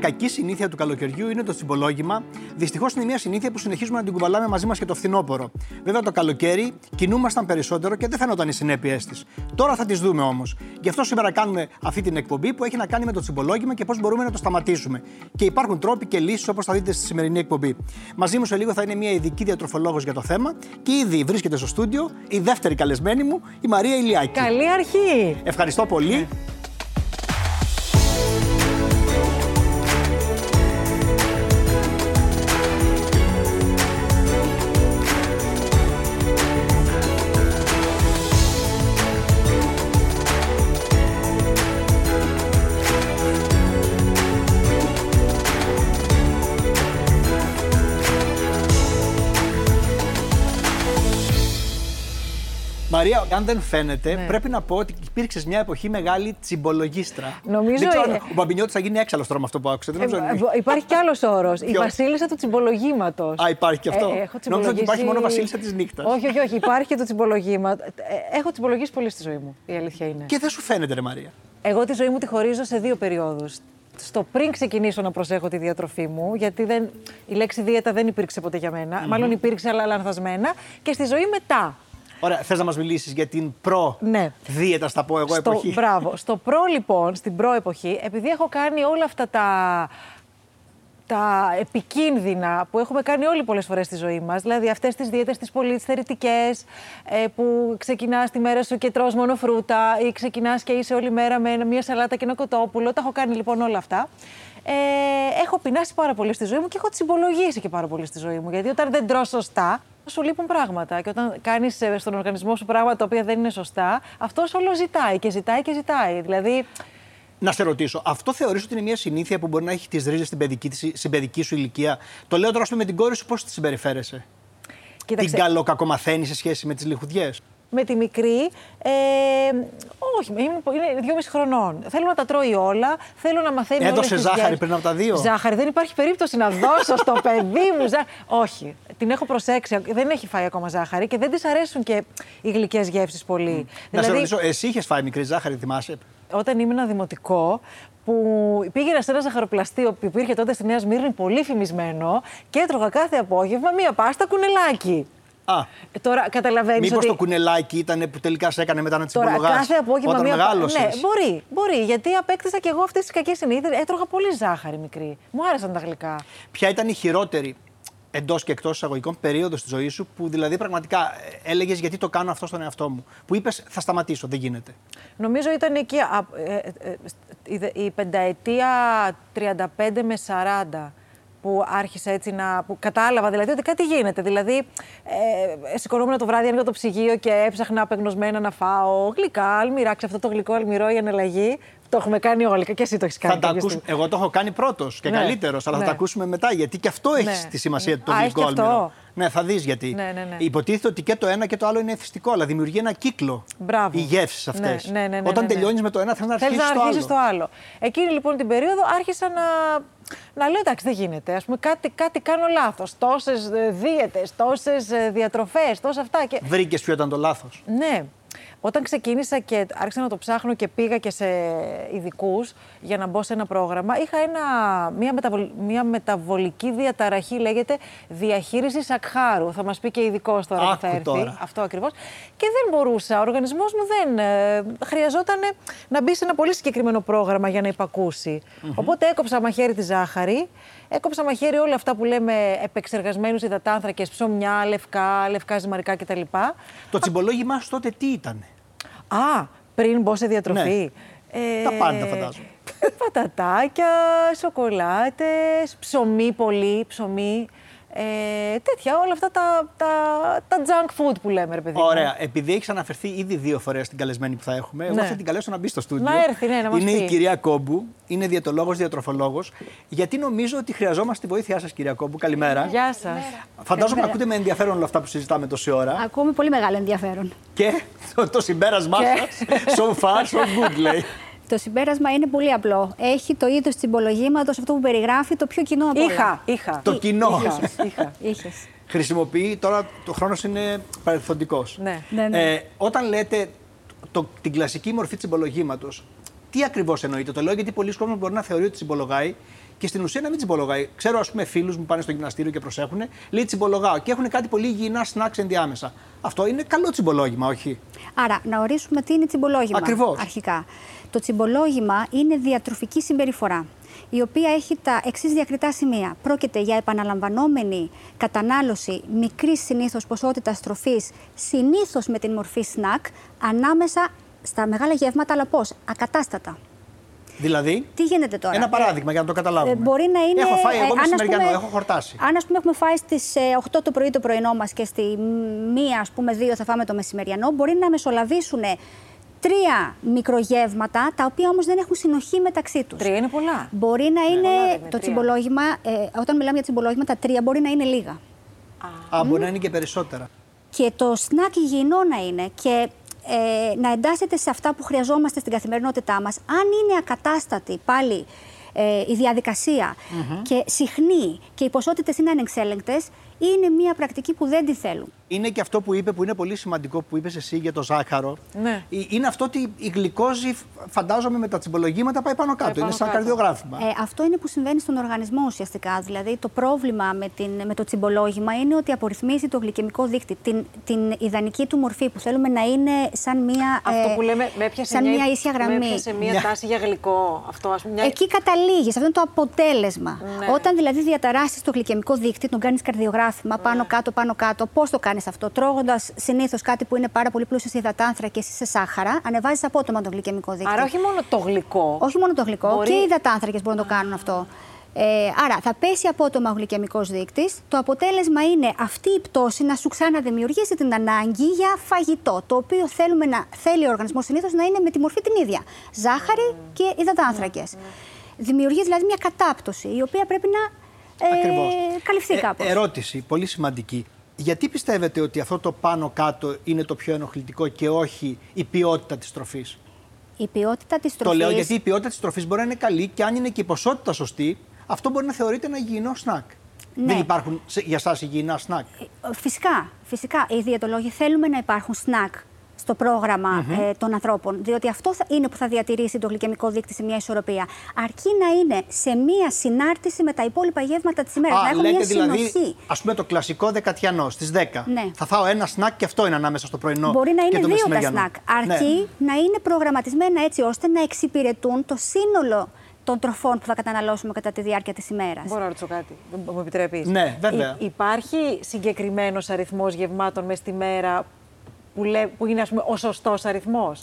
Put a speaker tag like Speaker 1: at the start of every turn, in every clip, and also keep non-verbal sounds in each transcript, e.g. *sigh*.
Speaker 1: Κακή συνήθεια του καλοκαιριού είναι το τσιμπολόγημα. Δυστυχώς είναι μια συνήθεια που συνεχίζουμε να την κουβαλάμε μαζί μας και το φθινόπωρο. Βέβαια το καλοκαίρι κινούμασταν περισσότερο και δεν φαίνονταν οι συνέπειές της. Τώρα θα τις δούμε όμως. Γι' αυτό σήμερα κάνουμε αυτή την εκπομπή που έχει να κάνει με το τσιμπολόγημα και πώς μπορούμε να το σταματήσουμε. Και υπάρχουν τρόποι και λύσεις όπως θα δείτε στη σημερινή εκπομπή. Μαζί μου σε λίγο θα είναι μια ειδική διατροφολόγος για το θέμα και ήδη βρίσκεται στο στούντιο η δεύτερη καλεσμένη μου, η Μαρία Ηλιάκη.
Speaker 2: Καλή αρχή!
Speaker 1: Ευχαριστώ πολύ. Μαρία, αν δεν φαίνεται,
Speaker 2: Ναι.
Speaker 1: πρέπει να πω ότι υπήρξες μια εποχή μεγάλη τσιμπολογίστρα.
Speaker 2: Νομίζω,
Speaker 1: Δεν ξέρω αν
Speaker 2: ε,
Speaker 1: ο Μπαμπινιώτης θα γίνει έξαλλος τώρα με αυτό που άκουσα. Δεν νομίζω.
Speaker 2: Ε, ε, υπάρχει κι άλλος όρος. Η
Speaker 1: Ποιος;
Speaker 2: Βασίλισσα του τσιμπολογήματος.
Speaker 1: Α, υπάρχει κι αυτό. Νόμιζα ότι υπάρχει μόνο Βασίλισσα της νύχτας.
Speaker 2: Όχι, όχι, όχι. Υπάρχει και το τσιμπολογήμα. Ε, Έχω τσιμπολογήσει πολύ στη ζωή μου. Η αλήθεια είναι.
Speaker 1: Και δεν σου φαίνεται, ρε Μαρία.
Speaker 2: Εγώ τη ζωή μου τη χωρίζω σε δύο περιόδους. Στο πριν ξεκινήσω να προσέχω τη διατροφή μου, γιατί δεν, η λέξη δίαιτα δεν υπήρξε ποτέ για μένα. Μάλλον υπήρξε, αλλά λανθασμένα. Και στη ζωή μετά.
Speaker 1: Ωραία, θες να μας μιλήσεις για την
Speaker 2: Ναι.
Speaker 1: προ-δίαιτα, στα πω εγώ,
Speaker 2: στο,
Speaker 1: εποχή;
Speaker 2: Μπράβο. Στο προ λοιπόν, στην προ εποχή, επειδή έχω κάνει όλα αυτά τα, τα επικίνδυνα που έχουμε κάνει όλοι πολλές φορές στη ζωή μας, δηλαδή αυτές τις δίαιτες τις πολύ θερητικές, ε, που ξεκινάς τη μέρα σου και τρως μόνο φρούτα ή ξεκινάς και είσαι όλη μέρα με μια σαλάτα και ένα κοτόπουλο. Τα έχω κάνει λοιπόν όλα αυτά. Ε, έχω πεινάσει πάρα πολύ στη ζωή μου και έχω τσιμπολογήσει και πάρα πολύ στη ζωή μου. Γιατί όταν δεν τρως σωστά, σου λείπουν πράγματα. Και όταν κάνεις στον οργανισμό σου πράγματα τα οποία δεν είναι σωστά, αυτός όλο ζητάει και ζητάει και ζητάει. Δηλαδή,
Speaker 1: Να σε ρωτήσω, αυτό θεωρείς ότι είναι μια συνήθεια που μπορεί να έχει τις ρίζες στην παιδική, της- στην παιδική σου ηλικία; Το λέω τώρα, ας πούμε, με την κόρη σου, πώς τη συμπεριφέρεσαι;
Speaker 2: κοίταξε,
Speaker 1: Την καλοκακομαθαίνει σε σχέση με τις λιχουδιές;
Speaker 2: Με τη μικρή, ε, όχι, είναι, είναι δυόμιση χρονών. Θέλω να τα τρώει όλα, θέλω να μαθαίνει όλες
Speaker 1: Έδωσε
Speaker 2: τις
Speaker 1: ζάχαρη
Speaker 2: γεύσεις.
Speaker 1: πριν από τα δύο;
Speaker 2: Ζάχαρη, δεν υπάρχει περίπτωση να δώσω στο *laughs* παιδί μου ζάχαρη. Όχι, την έχω προσέξει, δεν έχει φάει ακόμα ζάχαρη και δεν της αρέσουν και οι γλυκές γεύσεις πολύ.
Speaker 1: Να σε
Speaker 2: Δηλαδή,
Speaker 1: ρωτήσω, εσύ είχες φάει μικρή ζάχαρη, θυμάσαι;
Speaker 2: όταν ήμουν δημοτικό, που πήγαινα σε ένα ζαχαροπλαστείο που υπήρχε τότε στη Νέα Σμύρνη, πολύ φημισμένο, και έτρωγα κάθε απόγευμα μία πάστα κουνελάκι.
Speaker 1: Α,
Speaker 2: Ε, Τώρα καταλαβαίνεις
Speaker 1: μήπως
Speaker 2: ότι.
Speaker 1: το κουνελάκι ήταν που τελικά σε έκανε μετά να
Speaker 2: Τώρα,
Speaker 1: τσιμπολογάς
Speaker 2: κάθε απόγευμα
Speaker 1: όταν
Speaker 2: μία πα-
Speaker 1: μεγάλωσες.
Speaker 2: Ναι, μπορεί, μπορεί. Γιατί απέκτησα και εγώ αυτές τις κακές συνήθειες. Έτρωγα πολύ ζάχαρη μικρή. Μου άρεσαν τα γλυκά.
Speaker 1: Ποια ήταν η χειρότερη εντός και εκτός εισαγωγικών περίοδος στη ζωής σου που δηλαδή πραγματικά έλεγες γιατί το κάνω αυτό στον εαυτό μου. Που είπες θα σταματήσω, δεν γίνεται.
Speaker 2: Νομίζω ήταν εκεί α, ε, ε, ε, η δε- η πενταετία 35 με 40 που άρχισα έτσι να. που κατάλαβα δηλαδή ότι κάτι γίνεται. Δηλαδή, ε, σηκωνόμουν το βράδυ, άνοιγα το ψυγείο και έψαχνα απεγνωσμένα να φάω γλυκά, αλμυρά. Ξέρω αυτό το γλυκό αλμυρό, η αναλλαγή. Το έχουμε κάνει όλοι και εσύ το έχεις κάνει.
Speaker 1: θα τα
Speaker 2: κάποια
Speaker 1: ακούσουμε.
Speaker 2: στιγμή.
Speaker 1: Εγώ το έχω κάνει πρώτος και
Speaker 2: Ναι,
Speaker 1: καλύτερος, αλλά θα
Speaker 2: ναι.
Speaker 1: τα ακούσουμε μετά γιατί και αυτό έχει
Speaker 2: Ναι.
Speaker 1: τη σημασία του το
Speaker 2: Α, έχει
Speaker 1: γλυκό
Speaker 2: και αυτό.
Speaker 1: αλμυρό. Ναι, θα δεις γιατί.
Speaker 2: Ναι, ναι, ναι.
Speaker 1: Υποτίθεται ότι και το ένα και το άλλο είναι εθιστικό, αλλά δημιουργεί ένα κύκλο.
Speaker 2: Μπράβο.
Speaker 1: Οι γεύσεις αυτές.
Speaker 2: Ναι, ναι, ναι, ναι,
Speaker 1: Όταν
Speaker 2: ναι, ναι.
Speaker 1: τελειώνεις με το ένα, θέλει να
Speaker 2: Θέλεις
Speaker 1: αρχίσεις
Speaker 2: να
Speaker 1: το
Speaker 2: αρχίσεις
Speaker 1: άλλο.
Speaker 2: το άλλο. Εκείνη λοιπόν την περίοδο άρχισα να, να λέω εντάξει δεν γίνεται. Ας πούμε κάτι, κάτι κάνω λάθος. Τόσες ε, δίαιτες, τόσες ε, διατροφές, τόσα αυτά. Και...
Speaker 1: Βρήκες ποιο ήταν το λάθος.
Speaker 2: Ναι. Όταν ξεκίνησα και άρχισα να το ψάχνω και πήγα και σε ειδικούς για να μπω σε ένα πρόγραμμα, είχα ένα, μια, μεταβολ, μια μεταβολική διαταραχή, λέγεται διαχείριση σακχάρου. Θα μας πει και ειδικός τώρα που
Speaker 1: Άκου
Speaker 2: θα έρθει.
Speaker 1: τώρα.
Speaker 2: Αυτό ακριβώς. Και δεν μπορούσα. Ο οργανισμός μου δεν. Ε, χρειαζόταν να μπει σε ένα πολύ συγκεκριμένο πρόγραμμα για να υπακουσει Οπότε έκοψα μαχαίρι τη ζάχαρη, έκοψα μαχαίρι όλα αυτά που λέμε επεξεργασμένους υδατάνθρακες, ψωμιά, λευκά, λευκά ζυμαρικά κτλ.
Speaker 1: Το τσιμπολόγημά σου τότε τι ήταν.
Speaker 2: Α, πριν μπω σε διατροφή. Ε,
Speaker 1: Ναι. Τα πάντα, φαντάζομαι. *laughs*
Speaker 2: Πατατάκια, σοκολάτες, ψωμί πολύ, ψωμί. Ε, τέτοια, όλα αυτά τα, τα, τα junk food που λέμε, ρε παιδί. μου.
Speaker 1: Ωραία. Επειδή έχεις αναφερθεί ήδη δύο φορές την καλεσμένη που θα έχουμε, εγώ
Speaker 2: Ναι.
Speaker 1: θα την καλέσω να μπει στο στούντιο.
Speaker 2: Να έρθει, ναι, να μας
Speaker 1: Είναι
Speaker 2: πει.
Speaker 1: η κυρία Κόμπου, είναι διαιτολόγος, διατροφολόγος. Γιατί νομίζω ότι χρειαζόμαστε τη βοήθειά σας, κυρία Κόμπου. Καλημέρα.
Speaker 2: Γεια σας.
Speaker 1: Φαντάζομαι να ακούτε με ενδιαφέρον όλα αυτά που συζητάμε τόση ώρα.
Speaker 3: Ακούμε πολύ μεγάλο ενδιαφέρον.
Speaker 1: Και το, το συμπέρασμά
Speaker 3: Και-
Speaker 1: σας, so far, so good, λέει.
Speaker 3: Το συμπέρασμα είναι πολύ απλό. Έχει το είδος τσιμπολογήματο αυτό που περιγράφει το πιο κοινό από όλα.
Speaker 2: Είχα, είχα.
Speaker 1: Το κοινό.
Speaker 2: Είχα, είχα.
Speaker 3: Είχες.
Speaker 1: Χρησιμοποιεί, τώρα το χρόνος είναι παρελθοντικός.
Speaker 2: Ναι.
Speaker 3: Ναι, ναι.
Speaker 1: Ε, όταν λέτε το, την κλασική μορφή τσιμπολογήματο, τι ακριβώς εννοείτε. Το λέω γιατί πολλοί κόσμοι μπορεί να θεωρεί ότι τσιμπολογάει και στην ουσία να μην τσιμπολογάει. Ξέρω, ας πούμε, φίλους μου πάνε στο γυμναστήριο και προσέχουν, λέει τσιμπολογάω και έχουν κάτι πολύ υγιεινά σνάξ ενδιάμεσα. Αυτό είναι καλό τσιμπολόγημα, όχι;
Speaker 3: Άρα, να ορίσουμε τι είναι τσιμπολόγημα.
Speaker 1: Ακριβώς.
Speaker 3: Αρχικά. Το τσιμπολόγημα είναι διατροφική συμπεριφορά, η οποία έχει τα εξής διακριτά σημεία. Πρόκειται για επαναλαμβανόμενη κατανάλωση μικρής συνήθως ποσότητας τροφής, συνήθως με την μορφή σνακ, ανάμεσα στα μεγάλα γεύματα, αλλά πώς, ακατάστατα.
Speaker 1: Δηλαδή,
Speaker 3: Τι γίνεται τώρα;
Speaker 1: ένα παράδειγμα για να το καταλάβουμε.
Speaker 3: Ε, μπορεί να είναι.
Speaker 1: Έχω φάει
Speaker 3: ε,
Speaker 1: εγώ
Speaker 3: αν, ας
Speaker 1: μεσημεριανό,
Speaker 3: πούμε-
Speaker 1: έχω χορτάσει.
Speaker 3: Αν, ας πούμε, έχουμε φάει στις 8 το πρωί το πρωινό μας και στη 1, ας πούμε, 2 θα φάμε το μεσημεριανό, μπορεί να μεσολαβήσουν τρία μικρογεύματα, τα οποία όμως δεν έχουν συνοχή μεταξύ τους.
Speaker 2: Τρία είναι πολλά.
Speaker 3: Μπορεί να είναι
Speaker 2: πολλά, βέβαια,
Speaker 3: το
Speaker 2: τρία.
Speaker 3: τσιμπολόγημα, ε, όταν μιλάμε για τσιμπολόγημα, τα τρία μπορεί να είναι λίγα.
Speaker 1: Α, μπορεί να είναι και περισσότερα.
Speaker 3: Και το σνακ υγιεινό να είναι και ε, να εντάσσεται σε αυτά που χρειαζόμαστε στην καθημερινότητά μας. Αν είναι ακατάστατη πάλι ε, η διαδικασια και συχνή και οι ποσότητες είναι ανεξέλεγκτες, είναι μια πρακτική που δεν τη θέλουν.
Speaker 1: Είναι και αυτό που είπε, που είναι πολύ σημαντικό, που είπες εσύ για το ζάχαρο.
Speaker 2: Ναι.
Speaker 1: Ε, Είναι αυτό ότι η γλυκόζη, φαντάζομαι, με τα τσιμπολογήματα πάει πάνω κάτω.
Speaker 2: Πάει
Speaker 1: είναι
Speaker 2: πάνω
Speaker 1: σαν
Speaker 2: κάτω.
Speaker 1: καρδιογράφημα.
Speaker 3: Ε, αυτό είναι που συμβαίνει στον οργανισμό ουσιαστικά. Δηλαδή, το πρόβλημα με, την, με το τσιμπολόγημα είναι ότι απορριθμίζει το γλυκαιμικό δείκτη. Την, την ιδανική του μορφή που θέλουμε να είναι σαν μια,
Speaker 2: Αυτό
Speaker 3: ε,
Speaker 2: που λέμε με έπιασε
Speaker 3: σαν
Speaker 2: μια,
Speaker 3: μια ίσια
Speaker 2: με
Speaker 3: γραμμή.
Speaker 2: έπιασε μια
Speaker 1: Μια-
Speaker 2: τάση για γλυκό. Αυτό, ας πούμε, μια...
Speaker 3: Εκεί καταλήγεις. Αυτό είναι το αποτέλεσμα.
Speaker 2: Ναι.
Speaker 3: Όταν δηλαδή διαταράσει το γλυκαιμικό δείκτη, τον κάνεις καρδιογράφημα πάνω κάτω, πάνω κάτω. Πώς το κάνεις αυτό, Τρώγοντας συνήθως κάτι που είναι πάρα πολύ πλούσιο σε υδατάνθρακες ή σε σάχαρα, ανεβάζεις απότομα το γλυκαιμικό δείκτη.
Speaker 2: Άρα όχι μόνο το γλυκό.
Speaker 3: Όχι μόνο το γλυκό,
Speaker 2: Μπορεί-
Speaker 3: και οι υδατάνθρακες μπορούν να το κάνουν αυτό. Ε, άρα θα πέσει απότομα ο γλυκαιμικός δείκτης. Το αποτέλεσμα είναι αυτή η πτώση να σου ξαναδημιουργήσει την ανάγκη για φαγητό. Το οποίο θέλουμε να, θέλει ο οργανισμός συνήθως να είναι με τη μορφή την ίδια. Ζάχαρη και υδατάνθρακες. Δημιουργεί δηλαδή μια κατάπτωση η οποία πρέπει να ε,
Speaker 1: Ακριβώς.
Speaker 3: καλυφθεί
Speaker 1: Ε,
Speaker 3: κάπως.
Speaker 1: ερώτηση, πολύ σημαντική. Γιατί πιστεύετε ότι αυτό το πάνω-κάτω είναι το πιο ενοχλητικό και όχι η ποιότητα της τροφής;
Speaker 3: Η ποιότητα της
Speaker 1: Το
Speaker 3: τροφή.
Speaker 1: λέω γιατί η ποιότητα της τροφής μπορεί να είναι καλή και αν είναι και η ποσότητα σωστή, αυτό μπορεί να θεωρείται ένα υγιεινό σνακ.
Speaker 3: Ναι.
Speaker 1: Δεν υπάρχουν σε- για σας υγιεινά σνακ;
Speaker 3: Φυσικά, φυσικά. Οι διαιτολόγοι θέλουμε να υπάρχουν σνακ στο πρόγραμμα ε, των ανθρώπων, διότι αυτό θα- είναι που θα διατηρήσει το γλυκαιμικό δείκτη σε μια ισορροπία. Αρκεί να είναι σε μια συνάρτηση με τα υπόλοιπα γεύματα της ημέρας, να έχουν
Speaker 1: λέτε
Speaker 3: μια
Speaker 1: δηλαδή,
Speaker 3: συνοχή.
Speaker 1: ας πούμε το κλασικό δεκατιανό στις 10.
Speaker 3: Ναι.
Speaker 1: Θα φάω ένα σνακ και αυτό είναι ανάμεσα στο πρωινό
Speaker 3: Μπορεί να
Speaker 1: και
Speaker 3: είναι
Speaker 1: το
Speaker 3: δύο τα
Speaker 1: μεσημεριανό.
Speaker 3: σνακ.
Speaker 1: Ναι.
Speaker 3: Αρκεί να είναι προγραμματισμένα έτσι ώστε να εξυπηρετούν το σύνολο των τροφών που θα καταναλώσουμε κατά τη διάρκεια της ημέρας.
Speaker 2: Μπορώ να ρωτήσω κάτι, μου επιτρέπεις.
Speaker 1: Ναι, βέβαια.
Speaker 2: υπάρχει συγκεκριμένος αριθμός γευμάτων μες στη μέρα που, λέ, που είναι ας πούμε, ο σωστός αριθμός.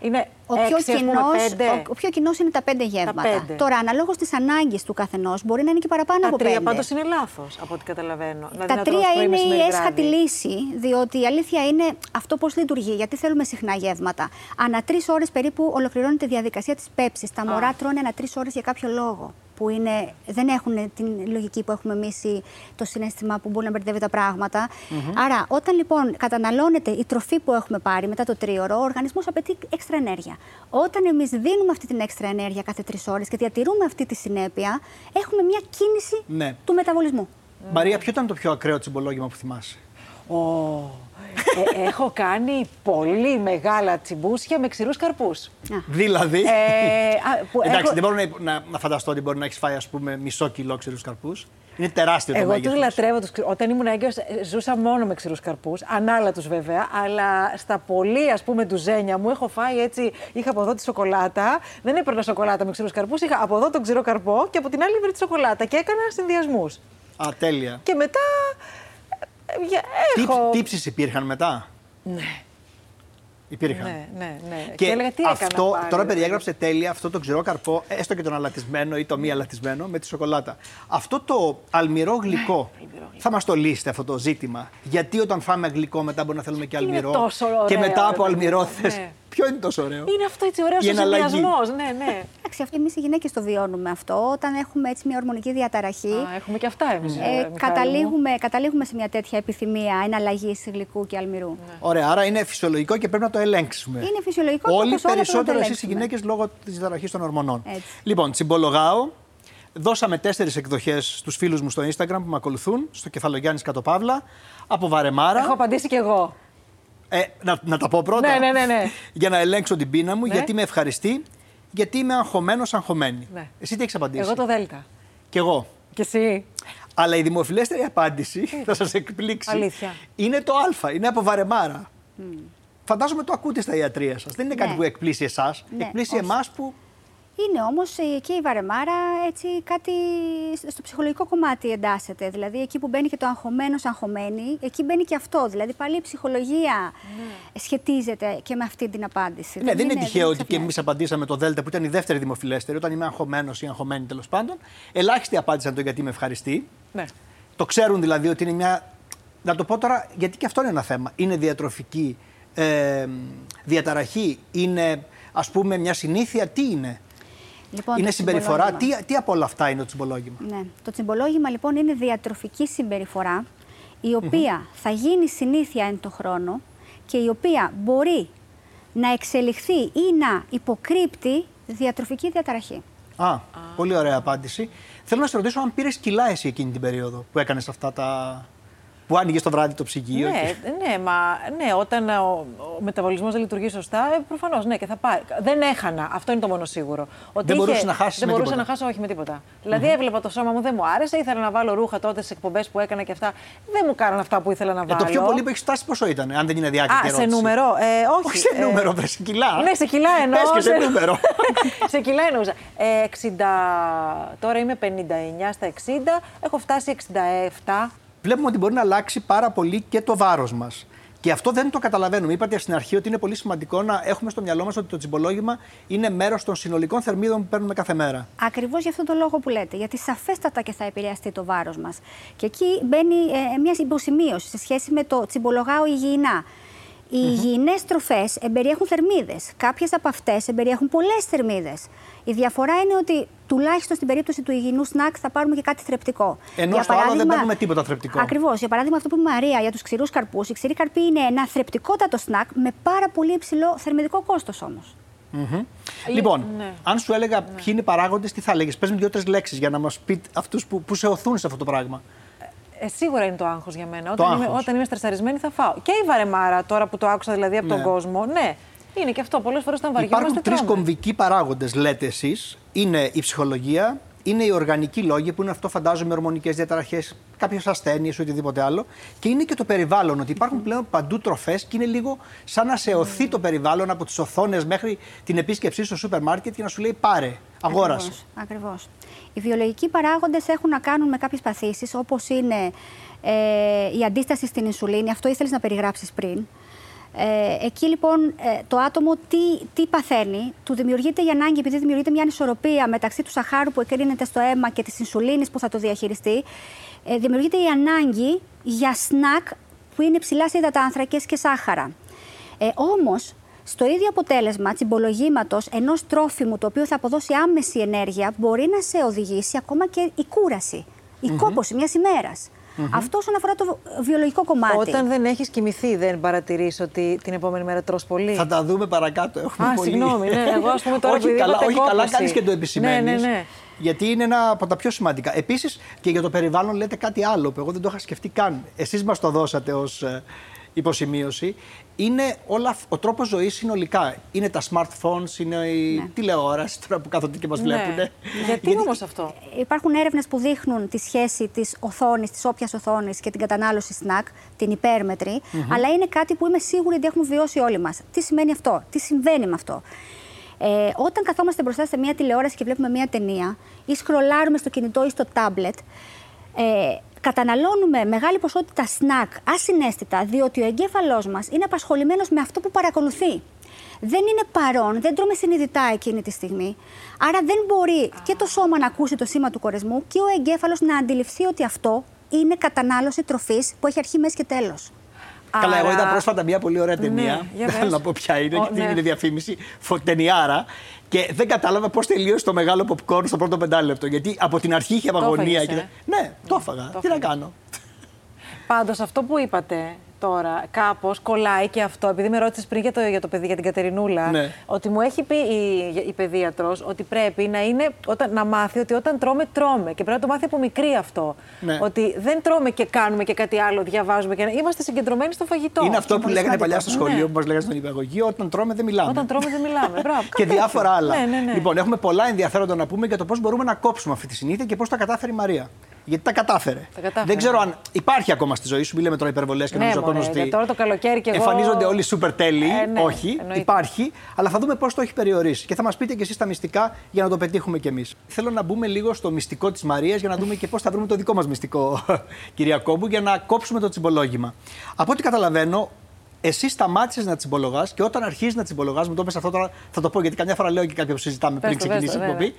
Speaker 2: Είναι
Speaker 3: Ο πιο,
Speaker 2: έξι, ας πούμε,
Speaker 3: κοινός,
Speaker 2: πέντε.
Speaker 3: ο, ο πιο κοινός είναι τα πέντε γεύματα.
Speaker 2: πέντε.
Speaker 3: Τώρα, αναλόγως της ανάγκης του καθενός, μπορεί να είναι και παραπάνω
Speaker 2: Τα
Speaker 3: από
Speaker 2: τρία
Speaker 3: πέντε.
Speaker 2: πάντως είναι λάθος από ό,τι καταλαβαίνω. Δηλαδή,
Speaker 3: Τα
Speaker 2: να τρως
Speaker 3: τρία
Speaker 2: πρωί,
Speaker 3: είναι η
Speaker 2: μεσημέρι,
Speaker 3: έσχατη
Speaker 2: βράδυ.
Speaker 3: λύση, διότι η αλήθεια είναι αυτό πώς λειτουργεί. Γιατί θέλουμε συχνά γεύματα. Ανά τρεις ώρες περίπου ολοκληρώνεται η διαδικασία της πέψης. Τα μωρά τρώνε ανά τρεις ώρες για κάποιο λόγο. Που είναι, δεν έχουν την λογική που έχουμε εμείς ή το συνέστημα που μπορεί να μπερδεύει τα πραγματα Άρα, όταν λοιπόν καταναλώνεται η τροφή που έχουμε πάρει μετά το τρίωρο, ο οργανισμός απαιτεί έξτρα ενέργεια. Όταν εμείς δίνουμε αυτή την έξτρα ενέργεια κάθε τρεις ώρες και διατηρούμε αυτή τη συνέπεια, έχουμε μια κίνηση
Speaker 1: Ναι.
Speaker 3: του μεταβολισμού.
Speaker 1: Μαρία, ποιο ήταν το πιο ακραίο τσιμπολόγημα που θυμάσαι;
Speaker 2: Ω, ε, έχω κάνει πολύ μεγάλα τσιμπούσια με ξηρούς καρπούς.
Speaker 1: Δηλαδή;
Speaker 2: Ε, α, που
Speaker 1: Εντάξει,
Speaker 2: έχω-
Speaker 1: δεν μπορώ να, να, να φανταστώ ότι μπορεί να έχεις φάει ας πούμε, μισό κιλό ξηρούς καρπούς. Είναι τεράστιο το
Speaker 2: Εγώ του
Speaker 1: μέγεθος.
Speaker 2: λατρεύω. Τους, ξηρ- όταν ήμουν έγκυος ε, ζούσα μόνο με ξηρούς καρπούς, ανάλατους βέβαια, αλλά στα πολύ ας πούμε ντουζένια μου έχω φάει έτσι, είχα από εδώ τη σοκολάτα, δεν έπαιρνα σοκολάτα με ξηρούς καρπούς, είχα από εδώ τον ξηρό καρπό και από την άλλη βρει τη σοκολάτα και έκανα συνδυασμούς.
Speaker 1: Α, τέλεια.
Speaker 2: Και μετά ε, ε, για-
Speaker 1: Τύψ-
Speaker 2: έχω...
Speaker 1: Τύψεις υπήρχαν μετά;
Speaker 2: Ναι.
Speaker 1: Υπήρχαν.
Speaker 2: Ναι, ναι, ναι.
Speaker 1: Και,
Speaker 2: Και έλεγα, τι έκανα
Speaker 1: αυτό,
Speaker 2: πάλι,
Speaker 1: τώρα
Speaker 2: δηλαδή.
Speaker 1: περιέγραψε τέλεια αυτό το ξηρό καρπό, έστω και τον αλατισμένο ή το μη αλατισμένο, με τη σοκολάτα. Αυτό το αλμυρό γλυκό, θα μας το λύσετε αυτό το ζήτημα. Γιατί όταν φάμε γλυκό μετά μπορεί να θέλουμε και
Speaker 2: Είναι
Speaker 1: αλμυρό.
Speaker 2: τόσο ωραίο,
Speaker 1: και μετά από
Speaker 2: ρε
Speaker 1: αλμυρό
Speaker 2: παιδί μου,
Speaker 1: θες.
Speaker 2: Ναι.
Speaker 1: Ποιο είναι τόσο ωραίο;
Speaker 2: Είναι αυτό έτσι ωραίος
Speaker 1: Η εναλλαγή.
Speaker 2: συνδυασμός. Ναι, ναι.
Speaker 3: Εντάξει, αυτό εμείς οι γυναίκες το βιώνουμε αυτό. Όταν έχουμε έτσι μια ορμονική διαταραχή,
Speaker 2: Α, έχουμε και αυτά εμείς.
Speaker 3: ε, καταλήγουμε, καταλήγουμε σε μια τέτοια επιθυμία εναλλαγής γλυκού και αλμυρού.
Speaker 2: Ναι.
Speaker 1: Ωραία, άρα είναι φυσιολογικό και πρέπει να το ελέγξουμε.
Speaker 3: Είναι φυσιολογικό και
Speaker 1: Όλοι
Speaker 3: όπως όλα πρέπει να το
Speaker 1: περισσότερο εσείς οι
Speaker 3: ελέγξουμε.
Speaker 1: γυναίκες λόγω της διαταραχής των ορμονών.
Speaker 3: Έτσι.
Speaker 1: Λοιπόν, τσιμπολογάω. Δώσαμε τέσσερις εκδοχές στους φίλους μου στο Instagram που με ακολουθούν, στο κεφαλογιάννης Κατοπαύλα, από Βαρεμάρα.
Speaker 2: Έχω απαντήσει κι εγώ.
Speaker 1: Ε, να, να τα πω πρώτα.
Speaker 2: Ναι, ναι, ναι, ναι.
Speaker 1: Για να ελέγξω την πείνα μου,
Speaker 2: Ναι.
Speaker 1: γιατί με ευχαριστεί, γιατί είμαι αγχωμένος, αγχωμένη.
Speaker 2: Ναι.
Speaker 1: Εσύ τι έχεις απαντήσει;
Speaker 2: Εγώ το Δέλτα.
Speaker 1: Κι εγώ.
Speaker 2: Και εσύ.
Speaker 1: Αλλά η δημοφιλέστερη απάντηση, θα σας εκπλήξει.
Speaker 2: Αλήθεια.
Speaker 1: Είναι το Α, είναι από Βαρεμάρα. Φαντάζομαι το ακούτε στα ιατρία σας. Δεν είναι κάτι
Speaker 3: Ναι.
Speaker 1: που εκπλήσει εσάς.
Speaker 3: Ναι,
Speaker 1: εκπλήσει
Speaker 3: όχι.
Speaker 1: εμάς που.
Speaker 3: Είναι όμως και η βαρεμάρα έτσι κάτι στο ψυχολογικό κομμάτι εντάσσεται. Δηλαδή εκεί που μπαίνει και το αγχωμένος αγχωμένη, εκεί μπαίνει και αυτό. Δηλαδή πάλι η ψυχολογία σχετίζεται και με αυτή την απάντηση.
Speaker 1: Ναι, δεν είναι τυχαίο ότι και
Speaker 3: ξαφνιάζει.
Speaker 1: εμείς απαντήσαμε το Δέλτα που ήταν η δεύτερη δημοφιλέστερη, όταν είμαι αγχωμένος ή αγχωμένη τέλος πάντων. Ελάχιστοι απάντησαν το γιατί με ευχαριστεί.
Speaker 2: Ναι.
Speaker 1: Το ξέρουν δηλαδή ότι είναι μια. Να το πω τώρα, γιατί και αυτό είναι ένα θέμα. Είναι διατροφική ε, διαταραχή, είναι ας πούμε μια συνήθεια, τι είναι;
Speaker 3: Λοιπόν,
Speaker 1: είναι
Speaker 3: το
Speaker 1: συμπεριφορά,
Speaker 3: τσιμπολόγημα.
Speaker 1: τι, τι από όλα αυτά είναι το τσιμπολόγημα;
Speaker 3: Ναι. Το τσιμπολόγημα λοιπόν είναι διατροφική συμπεριφορά η οποία θα γίνει συνήθεια εν το χρόνο και η οποία μπορεί να εξελιχθεί ή να υποκρύπτει διατροφική διαταραχή.
Speaker 1: Α, πολύ ωραία απάντηση. Θέλω να σε ρωτήσω αν πήρες κιλά εσύ εκείνη την περίοδο που έκανες αυτά τα. Που άνοιγε το βράδυ το ψυγείο.
Speaker 2: Ναι,
Speaker 1: και-
Speaker 2: ναι, μα ναι, όταν ο, ο μεταβολισμός δεν λειτουργεί σωστά, ε, προφανώς ναι, και θα πάρει. Δεν έχανα. Αυτό είναι το μόνο σίγουρο. Ότι
Speaker 1: Δεν μπορούσες να χάσεις
Speaker 2: Δεν
Speaker 1: με
Speaker 2: μπορούσα
Speaker 1: τίποτα.
Speaker 2: να χάσω, όχι με τίποτα. Δηλαδή, έβλεπα το σώμα μου, δεν μου άρεσε. Ήθελα να βάλω ρούχα τότε στι εκπομπές που έκανα και αυτά. Δεν μου κάναν αυτά που ήθελα να
Speaker 1: Ε,
Speaker 2: βάλω.
Speaker 1: το πιο πολύ που έχεις φτάσει πόσο ήταν, αν δεν είναι διάκριτη
Speaker 2: Α, σε
Speaker 1: ερώτηση;
Speaker 2: νούμερο. Ε, όχι.
Speaker 1: Όχι σε
Speaker 2: ε,
Speaker 1: νούμερο, βρε, σε κιλά.
Speaker 2: Ναι, σε κιλά εννοώ.
Speaker 1: Πες και σε νούμερο. *laughs*
Speaker 2: σε κιλά εννοούσα. Ε, 60, τώρα είμαι 59 στα 60, έχω φτάσει 67.
Speaker 1: Βλέπουμε ότι μπορεί να αλλάξει πάρα πολύ και το βάρος μας. Και αυτό δεν το καταλαβαίνουμε. Είπατε στην αρχή ότι είναι πολύ σημαντικό να έχουμε στο μυαλό μας ότι το τσιμπολόγημα είναι μέρος των συνολικών θερμίδων που παίρνουμε κάθε μέρα.
Speaker 3: Ακριβώς για αυτόν τον λόγο που λέτε. Γιατί σαφέστατα και θα επηρεαστεί το βάρος μας. Και εκεί μπαίνει ε, μια υποσημείωση σε σχέση με το τσιμπολογάο υγιεινά. Οι υγιεινές τροφές εμπεριέχουν θερμίδες. Κάποιες από αυτές εμπεριέχουν πολλές θερμίδες. Η διαφορά είναι ότι τουλάχιστον στην περίπτωση του υγιεινού σνακ θα πάρουμε και κάτι θρεπτικό.
Speaker 1: Ενώ στο άλλο δεν παίρνουμε τίποτα θρεπτικό.
Speaker 3: Ακριβώς. Για παράδειγμα, αυτό που είπε η Μαρία για τους ξηρούς καρπούς. Οι ξηροί καρποί είναι ένα θρεπτικότατο σνακ με πάρα πολύ υψηλό θερμιδικό κόστος όμως.
Speaker 1: Λοιπόν,
Speaker 2: ναι.
Speaker 1: αν σου έλεγα ποιοι είναι οι παράγοντες, τι θα έλεγε. Πες μου δύο-τρεις λέξεις για να μας πει αυτούς που, που σε οθούν σε αυτό το πράγμα.
Speaker 2: Ε, σίγουρα είναι το άγχος για μένα. Όταν είμαι,
Speaker 1: άγχος.
Speaker 2: όταν είμαι στρεσαρισμένη θα φάω. Και η βαρεμάρα, τώρα που το άκουσα δηλαδή από
Speaker 1: Ναι.
Speaker 2: τον κόσμο, ναι. Είναι και αυτό. Πολλές φορές όταν βαριόμαστε.
Speaker 1: Υπάρχουν τρεις
Speaker 2: τρώμε.
Speaker 1: κομβικοί παράγοντες, λέτε εσείς. Είναι η ψυχολογία, είναι οι οργανικοί λόγοι, που είναι αυτό φαντάζομαι ορμονικές διαταραχές, κάποιες ασθένειες ή οτιδήποτε άλλο. Και είναι και το περιβάλλον, ότι υπάρχουν πλέον παντού τροφές και είναι λίγο σαν να σε οθεί το περιβάλλον από τις οθόνες μέχρι την επίσκεψή στο σούπερ μάρκετ και να σου λέει πάρε, αγόρασε.
Speaker 3: Ακριβώς. Οι βιολογικοί παράγοντες έχουν να κάνουν με κάποιες παθήσεις, όπως είναι ε, η αντίσταση στην ινσουλίνη. Αυτό ήθελες να περιγράψεις πριν. Ε, εκεί λοιπόν ε, το άτομο τι, τι παθαίνει, του δημιουργείται η ανάγκη, επειδή δημιουργείται μια ανισορροπία μεταξύ του σαχάρου που εκρίνεται στο αίμα και της ινσουλίνης που θα το διαχειριστεί, ε, δημιουργείται η ανάγκη για σνακ που είναι ψηλά σε υδατάνθρακες και σάχαρα. Ε, Όμως, στο ίδιο αποτέλεσμα τσιμπολογήματος ενός τρόφιμου το οποίο θα αποδώσει άμεση ενέργεια μπορεί να σε οδηγήσει ακόμα και η κούραση, η κόπωση μιας ημέρας. Αυτό όσον αφορά το βιολογικό κομμάτι.
Speaker 2: Όταν δεν έχεις κοιμηθεί, δεν παρατηρείς ότι την επόμενη μέρα τρως πολύ;
Speaker 1: Θα τα δούμε παρακάτω. Έχουμε
Speaker 2: Α,
Speaker 1: πολύ...
Speaker 2: συγγνώμη, ναι, εγώ, ας πούμε, *laughs* τώρα
Speaker 1: όχι
Speaker 2: επειδή
Speaker 1: καλά,
Speaker 2: είπατε
Speaker 1: όχι καλά
Speaker 2: κόπωση.
Speaker 1: κάνεις και το επισημαίνει.
Speaker 2: Ναι, ναι, ναι.
Speaker 1: Γιατί είναι ένα από τα πιο σημαντικά. Επίσης και για το περιβάλλον λέτε κάτι άλλο που εγώ δεν το είχα σκεφτεί καν. Εσείς μας το δώσατε ως υποσημείωση. Είναι όλα, ο τρόπος ζωής συνολικά. Είναι τα smartphones, είναι η τηλεόραση τώρα που κάθονται και μας
Speaker 2: Ναι.
Speaker 1: βλέπουν.
Speaker 2: Γιατί, όμως αυτό;
Speaker 3: Υπάρχουν έρευνες που δείχνουν τη σχέση της οθόνης, της όποιας οθόνης και την κατανάλωση σνακ, την υπέρμετρη, αλλά είναι κάτι που είμαι σίγουρη ότι έχουμε βιώσει όλοι μας. Τι σημαίνει αυτό, τι συμβαίνει με αυτό; Ε, όταν καθόμαστε μπροστά σε μια τηλεόραση και βλέπουμε μια ταινία ή σκρολάρουμε στο κινητό ή στο τάμπλετ, ε, καταναλώνουμε μεγάλη ποσότητα σνακ ασυναίσθητα, διότι ο εγκέφαλός μας είναι απασχολημένος με αυτό που παρακολουθεί. Δεν είναι παρόν, δεν τρώμε συνειδητά εκείνη τη στιγμή. Άρα δεν μπορεί και το σώμα να ακούσει το σήμα του κορεσμού και ο εγκέφαλος να αντιληφθεί ότι αυτό είναι κατανάλωση τροφής που έχει αρχή, μέση και τέλος.
Speaker 1: Καλά, εγώ
Speaker 2: Άρα-
Speaker 1: είδα πρόσφατα μια πολύ ωραία
Speaker 2: Ναι,
Speaker 1: ταινία.
Speaker 2: για
Speaker 1: Δεν
Speaker 2: πες.
Speaker 1: θέλω να πω ποια είναι,
Speaker 2: Ω,
Speaker 1: γιατί
Speaker 2: ναι.
Speaker 1: είναι διαφήμιση. Φωτενιάρα. Και δεν κατάλαβα πώς τελείωσε το μεγάλο popcorn στο πρώτο πεντάλεπτο. Γιατί από την αρχή είχε αγωνία.
Speaker 2: έφαγες,
Speaker 1: Και... Ναι, το έφαγα.
Speaker 2: Το
Speaker 1: Τι να
Speaker 2: έφαγες.
Speaker 1: κάνω.
Speaker 2: Πάντως αυτό που είπατε τώρα, κάπως κολλάει και αυτό, επειδή με ρώτησες πριν για το, για το παιδί, για την Κατερινούλα,
Speaker 1: Ναι.
Speaker 2: ότι μου έχει πει η, η παιδίατρος ότι πρέπει να, είναι, όταν, να μάθει ότι όταν τρώμε, τρώμε. Και πρέπει να το μάθει από μικρή αυτό.
Speaker 1: Ναι.
Speaker 2: Ότι δεν τρώμε και κάνουμε και κάτι άλλο, διαβάζουμε και είμαστε συγκεντρωμένοι στο φαγητό.
Speaker 1: Είναι αυτό που
Speaker 3: πολύ
Speaker 1: λέγανε
Speaker 3: σημαντικό.
Speaker 1: παλιά στο σχολείο,
Speaker 2: Ναι.
Speaker 1: που μα λέγανε στον υπηαγωγείο, όταν τρώμε δεν μιλάμε.
Speaker 2: Όταν τρώμε δεν μιλάμε. Μπράβο. *laughs*
Speaker 1: και
Speaker 2: κάτι
Speaker 1: διάφορα
Speaker 2: τέτοιο.
Speaker 1: άλλα.
Speaker 2: Ναι, ναι, ναι.
Speaker 1: Λοιπόν, έχουμε πολλά ενδιαφέροντα να πούμε για το πώς μπορούμε να κόψουμε αυτή τη συνήθεια και πώς τα κατάφερε η Μαρία. Γιατί τα κατάφερε.
Speaker 2: Τα κατάφερε.
Speaker 1: Δεν ξέρω αν υπάρχει ακόμα στη ζωή σου, μην λέμε τώρα υπερβολές και
Speaker 2: Ναι,
Speaker 1: νομίζω ο
Speaker 2: μωρέ,
Speaker 1: κόσμος ότι
Speaker 2: γιατί τώρα το καλοκαίρι και εγώ-
Speaker 1: Εμφανίζονται όλοι σούπερ τέλειοι.
Speaker 2: Ε, ναι,
Speaker 1: Όχι,
Speaker 2: εννοείται.
Speaker 1: υπάρχει, αλλά θα δούμε πώς το έχει περιορίσει. Και θα μας πείτε και εσείς τα μυστικά για να το πετύχουμε κι εμείς. Θέλω να μπούμε λίγο στο μυστικό της Μαρίας για να δούμε και πώς θα βρούμε το δικό μας μυστικό, *laughs* κυρία Κόμπου, για να κόψουμε το τσιμπολόγημα. Από ό,τι καταλαβαίνω, εσύ σταμάτησες να τσιμπολογάς και όταν αρχίζεις να τσιμπολογάς, μου το πες αυτό τώρα, θα το πω γιατί καμιά φορά λέω και κάποια που συζητάμε
Speaker 2: Πες
Speaker 1: πριν
Speaker 2: το, πες
Speaker 1: ξεκινήσει η
Speaker 2: το, ναι,
Speaker 1: εκπομπή,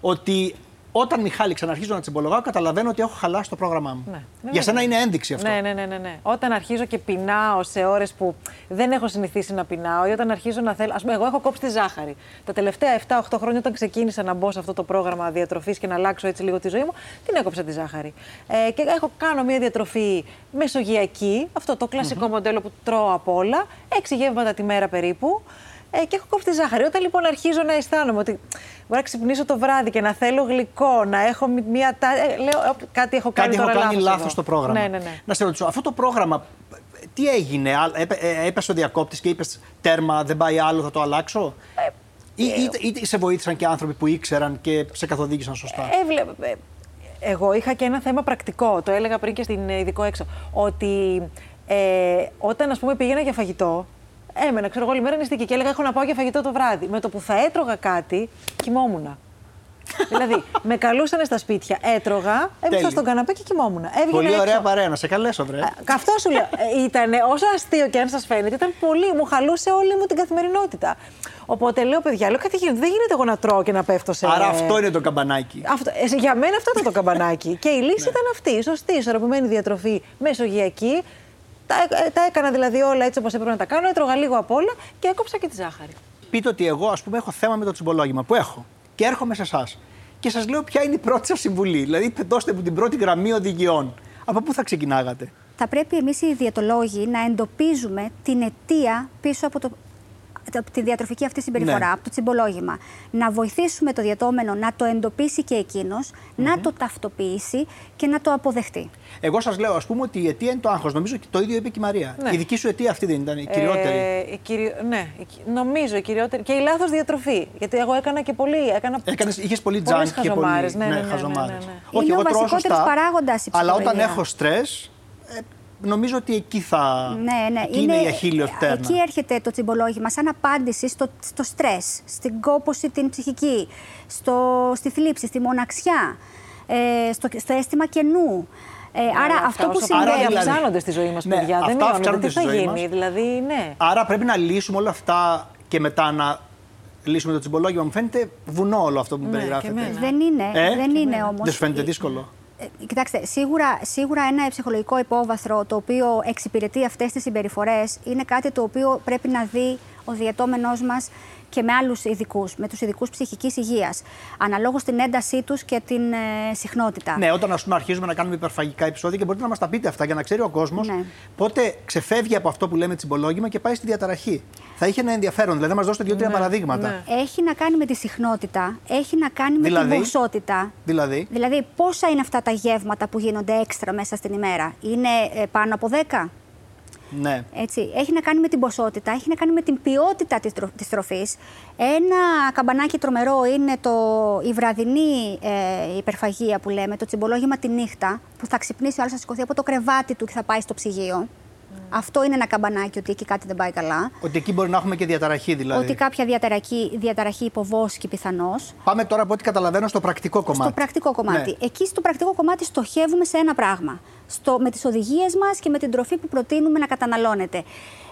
Speaker 1: ότι όταν Μιχάλη ξαναρχίζω να τσιμπολογάω, καταλαβαίνω ότι έχω χαλάσει το πρόγραμμά μου.
Speaker 2: Ναι,
Speaker 1: Για σένα είναι ένδειξη αυτό.
Speaker 2: Ναι, ναι, ναι, ναι, ναι. Όταν αρχίζω και πεινάω σε ώρες που δεν έχω συνηθίσει να πεινάω ή όταν αρχίζω να θέλω. Α πούμε, εγώ έχω κόψει τη ζάχαρη. Τα τελευταία 7-8 χρόνια, όταν ξεκίνησα να μπω σε αυτό το πρόγραμμα διατροφής και να αλλάξω έτσι λίγο τη ζωή μου, την έκοψα τη ζάχαρη. Ε, και έχω κάνω μια διατροφή μεσογειακή, αυτό το κλασικό μοντέλο που τρώω απ' όλα, 6 γεύματα τη μέρα περίπου. Ε, και έχω κόψει τη ζάχαρη. Όταν λοιπόν αρχίζω να αισθάνομαι ότι μπορεί να ξυπνήσω το βράδυ και να θέλω γλυκό, να έχω μ- μια. τα- Ε, λέω, «Ε, κάτι έχω κάνει
Speaker 1: Κάτι έχω
Speaker 2: τώρα
Speaker 1: κάνει
Speaker 2: λάθος
Speaker 1: λάθος
Speaker 2: εδώ».
Speaker 1: στο πρόγραμμα.
Speaker 2: Ναι, ναι, ναι.
Speaker 1: Να σε ρωτήσω, αυτό το πρόγραμμα τι έγινε, α- έπε- ε, έπεσε ο διακόπτης και είπες τέρμα, δεν πάει άλλο, θα το αλλάξω. ή, ή, ή σε βοήθησαν και άνθρωποι που ήξεραν και σε καθοδήγησαν σωστά;
Speaker 2: Έβλεπε. ε, Εγώ είχα και ένα θέμα πρακτικό, το έλεγα πριν και στην ε, ειδικό έξω. Ότι ε, όταν ας πούμε πήγαινα για φαγητό, έμενα, ξέρω εγώ, όλη μέρα νηστική και έλεγα: Έχω να πάω για φαγητό το βράδυ. Με το που θα έτρωγα κάτι, κοιμόμουν. *laughs* δηλαδή, με καλούσαν στα σπίτια, έτρωγα, έμεινα
Speaker 1: Τέλειο.
Speaker 2: στον καναπέ και κοιμόμουν. Έβγαινα
Speaker 1: Πολύ
Speaker 2: έξω.
Speaker 1: ωραία παρέα, να σε καλέσω, βρε.
Speaker 2: Αυτό σου λέω. Ήταν όσο αστείο και αν σας φαίνεται, ήταν πολύ. Μου χαλούσε όλη μου την καθημερινότητα. Οπότε λέω, παιδιά, λέω κάτι γίνεται. Δεν γίνεται εγώ να τρώω και να πέφτω σε.
Speaker 1: Άρα αυτό είναι το καμπανάκι.
Speaker 2: Αυτό, ε, για μένα αυτό ήταν το καμπανάκι. *laughs* και η λύση ήταν αυτή. Η σωστή, ισορροπημένη διατροφή μεσογειακή. Τα, ε, τα έκανα δηλαδή όλα έτσι όπως έπρεπε να τα κάνω. Έτρωγα λίγο απ' όλα και έκοψα και τη ζάχαρη.
Speaker 1: Πείτε ότι εγώ, ας πούμε, έχω θέμα με το τσιμπολόγημα που έχω και έρχομαι σε εσάς και σας λέω ποια είναι η πρώτη σας συμβουλή. Δηλαδή, δώστε μου την πρώτη γραμμή οδηγιών. Από πού θα ξεκινάγατε;
Speaker 3: Θα πρέπει εμείς οι διαιτολόγοι να εντοπίζουμε την αιτία πίσω από το από τη διατροφική αυτή συμπεριφορά,
Speaker 1: Ναι.
Speaker 3: από το τσιμπολόγημα. Να βοηθήσουμε το διατόμενο να το εντοπίσει και εκείνος, να το ταυτοποιήσει και να το αποδεχτεί.
Speaker 1: Εγώ σας λέω, ας πούμε, ότι η αιτία είναι το άγχος. Νομίζω και το ίδιο είπε και η Μαρία.
Speaker 2: Ναι.
Speaker 1: Η δική σου αιτία αυτή δεν ήταν η κυριότερη.
Speaker 2: Ε, η κυρι... Ναι, η κυ- νομίζω η κυριότερη. Και η λάθος διατροφή. Γιατί εγώ έκανα και πολύ. Έκανα...
Speaker 1: Έκανες, είχες πολύ
Speaker 2: πολλές
Speaker 1: τζάνκ και πολύ
Speaker 2: χαζομάρες, Ναι, ναι, ναι, ναι,
Speaker 1: χαζομάρες.
Speaker 2: ναι, ναι.
Speaker 1: Όχι,
Speaker 3: Είναι
Speaker 1: εγώ
Speaker 3: ο
Speaker 1: τρώω
Speaker 3: βασικότερος
Speaker 1: σωστά,
Speaker 3: παράγοντας η
Speaker 1: Αλλά όταν
Speaker 3: ψυχολογία.
Speaker 1: έχω στρες, ε, νομίζω ότι εκεί θα...
Speaker 3: Ναι, ναι.
Speaker 1: Εκεί είναι, η αχίλιος πτέρνα.
Speaker 3: Εκεί έρχεται το τσιμπολόγημα σαν απάντηση στο, στο στρες, στην κόπωση την ψυχική, στο, στη θλίψη, στη μοναξιά, ε, στο, στο αίσθημα κενού. Ε, άρα
Speaker 2: Αλλά
Speaker 3: αυτό που
Speaker 2: όσο πάει,
Speaker 1: Άρα,
Speaker 3: συμβαίνει...
Speaker 1: δηλαδή-
Speaker 2: αυξάνονται στη ζωή μας,
Speaker 1: Ναι,
Speaker 2: παιδιά.
Speaker 1: αυτά
Speaker 2: Δεν μειώνονται.
Speaker 1: αυξάνονται
Speaker 2: Τι
Speaker 1: στη
Speaker 2: θα
Speaker 1: ζωή
Speaker 2: γίνει,
Speaker 1: μας.
Speaker 2: δηλαδή, ναι.
Speaker 1: Άρα πρέπει να λύσουμε όλα αυτά και μετά να λύσουμε το τσιμπολόγημα. Μου φαίνεται βουνό όλο αυτό που μου
Speaker 2: Ναι,
Speaker 1: περιγράφετε.
Speaker 2: και εμένα.
Speaker 3: Δεν είναι,
Speaker 1: Ε;
Speaker 3: δεν είναι όμως...
Speaker 1: Δεν σου φαίνεται δύσκολο;
Speaker 3: Ε, Κοιτάξτε, σίγουρα, σίγουρα ένα ψυχολογικό υπόβαθρο το οποίο εξυπηρετεί αυτές τις συμπεριφορές είναι κάτι το οποίο πρέπει να δει ο διαιτώμενός μας και με άλλους ειδικούς, με τους ειδικούς ψυχικής υγείας, αναλόγως την έντασή τους και την ε, συχνότητα.
Speaker 1: Ναι, όταν ας πούμε, αρχίζουμε να κάνουμε υπερφαγικά επεισόδια και μπορείτε να μας τα πείτε αυτά για να ξέρει ο κόσμος
Speaker 3: Ναι.
Speaker 1: πότε ξεφεύγει από αυτό που λέμε τσιμπολόγημα και πάει στη διαταραχή. Θα είχε ένα ενδιαφέρον, δηλαδή να μας δώσετε δύο-τρία
Speaker 2: Ναι,
Speaker 1: παραδείγματα.
Speaker 2: ναι.
Speaker 3: Έχει να κάνει με τη συχνότητα, έχει να κάνει με
Speaker 1: Δηλαδή;
Speaker 3: την ποσότητα.
Speaker 1: Δηλαδή,
Speaker 3: Δηλαδή, πόσα είναι αυτά τα γεύματα που γίνονται έξτρα μέσα στην ημέρα; Είναι ε, πάνω από 10.
Speaker 1: Ναι.
Speaker 3: Έτσι, έχει να κάνει με την ποσότητα, έχει να κάνει με την ποιότητα της, τρο- της τροφής. Ένα καμπανάκι τρομερό είναι το, η βραδινή ε, υπερφαγία που λέμε, το τσιμπολόγημα τη νύχτα, που θα ξυπνήσει ο άλλος, θα σηκωθεί από το κρεβάτι του και θα πάει στο ψυγείο. Αυτό είναι ένα καμπανάκι ότι εκεί κάτι δεν πάει καλά.
Speaker 1: Ότι εκεί μπορεί να έχουμε και διαταραχή δηλαδή.
Speaker 3: Ότι κάποια διαταραχή, διαταραχή υποβόσκει πιθανώς.
Speaker 1: Πάμε τώρα από ό,τι καταλαβαίνω στο πρακτικό κομμάτι.
Speaker 3: Στο πρακτικό κομμάτι.
Speaker 1: Ναι.
Speaker 3: Εκεί στο πρακτικό κομμάτι στοχεύουμε σε ένα πράγμα. Στο, με τις οδηγίες μας και με την τροφή που προτείνουμε να καταναλώνετε.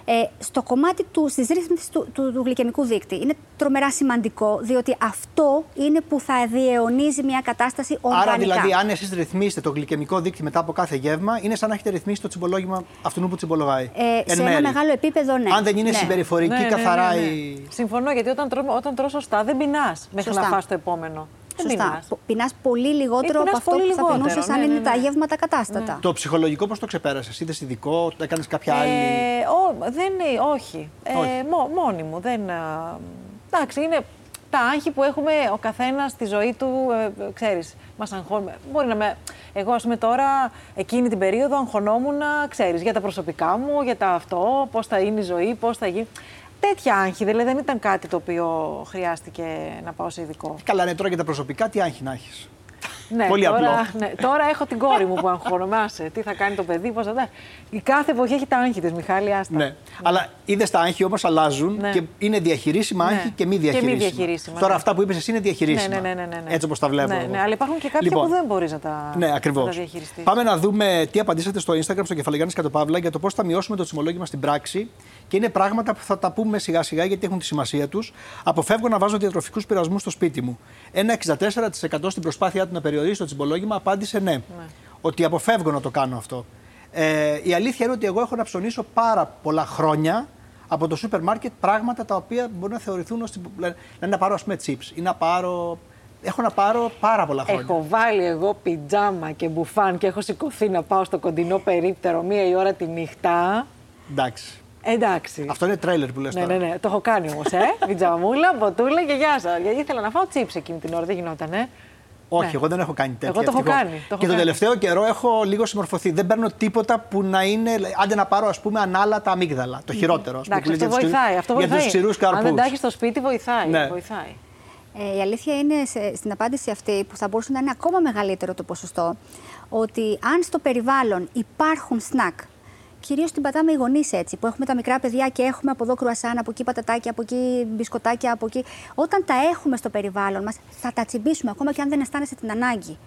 Speaker 3: Ε, στο κομμάτι του, της ρύθμισης του, του, του γλυκαιμικού δείκτη είναι τρομερά σημαντικό, διότι αυτό είναι που θα διαιωνίζει μια κατάσταση οργανικά.
Speaker 1: Άρα δηλαδή, αν εσείς ρυθμίσετε το γλυκαιμικό δείκτη μετά από κάθε γεύμα, είναι σαν να έχετε ρυθμίσει το τσιμπολόγημα αυτού που τσιμπολογάει.
Speaker 3: Ε, σε ένα μεγάλο επίπεδο, ναι.
Speaker 1: Αν δεν είναι
Speaker 3: ναι.
Speaker 1: συμπεριφορική,
Speaker 2: Ναι, ναι, ναι,
Speaker 1: καθαρά
Speaker 2: ναι, ναι.
Speaker 1: η.
Speaker 2: Συμφωνώ, γιατί όταν, τρώ, όταν τρως σωστά δεν πεινάς μέχρι
Speaker 3: Σωστά.
Speaker 2: να φας το επόμενο. Δεν
Speaker 3: Σωστά.
Speaker 2: πεινάς.
Speaker 3: Πεινάς πολύ λιγότερο
Speaker 2: Ε,
Speaker 3: από
Speaker 2: πεινάς
Speaker 3: αυτό
Speaker 2: πολύ
Speaker 3: που θα
Speaker 2: λιγότερο,
Speaker 3: πεινούσες αν
Speaker 2: ναι,
Speaker 3: είναι
Speaker 2: ναι,
Speaker 3: τα
Speaker 2: ναι.
Speaker 3: γεύματα κατάστατα.
Speaker 1: Το ψυχολογικό πώς το ξεπέρασες, είδες ειδικό, έκανε κάποια άλλη.
Speaker 2: Ε, ο, δεν είναι, όχι. Ε,
Speaker 1: Όχι.
Speaker 2: μο- μόνη μου. Δεν, α, εντάξει, είναι τα άγχη που έχουμε ο καθένας στη ζωή του, ε, ε, ξέρεις, μας αγχώνουμε. Μπορεί να με... Εγώ, ας πούμε, τώρα, εκείνη την περίοδο αγχωνόμουν, ξέρεις, για τα προσωπικά μου, για τα αυτό, πώς θα είναι η ζωή, πώς θα γίνει. Τέτοια άγχη, δηλαδή δεν ήταν κάτι το οποίο χρειάστηκε να πάω σε ειδικό.
Speaker 1: Καλά, ναι, τώρα για τα προσωπικά, τι άγχη να έχεις;
Speaker 2: Ναι,
Speaker 1: Πολύ
Speaker 2: τώρα,
Speaker 1: απλό.
Speaker 2: Ναι, τώρα έχω την κόρη μου που αγχώνομαι. Άσε, τι θα κάνει το παιδί, πώς θα τα. Η κάθε εποχή έχει τα άγχη της, Μιχάλη, άστα.
Speaker 1: Ναι. Αλλά είδες τα άγχη όμως αλλάζουν
Speaker 2: Ναι.
Speaker 1: και είναι διαχειρίσιμα
Speaker 2: Ναι.
Speaker 1: άγχη και μη
Speaker 2: Και μη
Speaker 1: διαχειρίσιμα.
Speaker 2: διαχειρίσιμα,
Speaker 1: Τώρα
Speaker 2: ναι.
Speaker 1: αυτά που είπες εσύ είναι διαχειρίσιμα.
Speaker 2: Ναι, ναι, ναι, ναι, ναι.
Speaker 1: Έτσι όπως τα βλέπω.
Speaker 2: Ναι,
Speaker 1: εγώ.
Speaker 2: ναι, αλλά υπάρχουν και κάποια
Speaker 1: Λοιπόν,
Speaker 2: που δεν μπορείς να τα,
Speaker 1: Ναι,
Speaker 2: να
Speaker 1: ακριβώς.
Speaker 2: τα διαχειριστείς.
Speaker 1: Πάμε να δούμε τι απαντήσατε στο Instagram, στο Κεφαλαιογιάννη Κατοπαύλα, για το πώς θα μειώσουμε το τσιμολόγημα στην πράξη. Και είναι πράγματα που θα τα πούμε σιγά σιγά γιατί έχουν τη σημασία τους. Αποφεύγω να βάζω διατροφικούς πειρασμούς στο σπίτι μου. Ένα 64% στην προσπάθειά του να περιορίσει το τσιμπολόγημα απάντησε ναι. Ότι αποφεύγω να το κάνω αυτό. Ε, η αλήθεια είναι ότι εγώ έχω να ψωνίσω πάρα πολλά χρόνια από το σούπερ μάρκετ πράγματα τα οποία μπορεί να θεωρηθούν ως... τσιμπο- Δηλαδή να πάρω ας πούμε chips ή να πάρω... Έχω να πάρω πάρα πολλά χρόνια.
Speaker 2: Έχω βάλει εγώ πιτζάμα και μπουφάν και έχω σηκωθεί να πάω στο κοντινό περίπτερο μία η ώρα τη νύχτα.
Speaker 1: Εντάξει.
Speaker 2: Εντάξει.
Speaker 1: Αυτό είναι τρέλερ που λες
Speaker 2: Ναι,
Speaker 1: τώρα.
Speaker 2: ναι, ναι, το έχω κάνει όμως, ε. *laughs* Πιτζαμούλα, μποτούλα και γεια σας. Γιατί ήθελα να φάω τσίψ εκείνη την ώρα, δεν γινόταν, ε.
Speaker 1: Όχι,
Speaker 2: Ναι.
Speaker 1: εγώ δεν έχω κάνει τέτοια.
Speaker 2: Εγώ το έχω
Speaker 1: ευτυχώς.
Speaker 2: κάνει, το έχω
Speaker 1: και τον
Speaker 2: κάνει.
Speaker 1: τελευταίο καιρό έχω λίγο συμμορφωθεί. Δεν παίρνω τίποτα που να είναι. Άντε να πάρω, ας πούμε, ανάλατα αμύγδαλα. Το χειρότερο. ας πούμε,
Speaker 2: Εντάξει,
Speaker 1: που
Speaker 2: αυτό
Speaker 1: λέει για τους
Speaker 2: βοηθάει.
Speaker 1: ξηρού-
Speaker 2: Αυτό
Speaker 1: Για
Speaker 2: βοηθάει.
Speaker 1: του ξηρούς καρπού.
Speaker 2: Αν δεν τα έχεις στο σπίτι, βοηθάει.
Speaker 1: Ναι.
Speaker 2: βοηθάει.
Speaker 3: Ε, η αλήθεια είναι σε- στην απάντηση αυτή που θα μπορούσε να είναι ακόμα μεγαλύτερο το ποσοστό ότι αν στο περιβάλλον υπάρχουν σνακ, κυρίως την πατάμε οι γονείς έτσι, που έχουμε τα μικρά παιδιά και έχουμε από εδώ κρουασάν, από εκεί πατατάκια, από εκεί μπισκοτάκια, από εκεί. Όταν τα έχουμε στο περιβάλλον μας, θα τα τσιμπήσουμε ακόμα και αν δεν αισθάνεσαι την ανάγκη.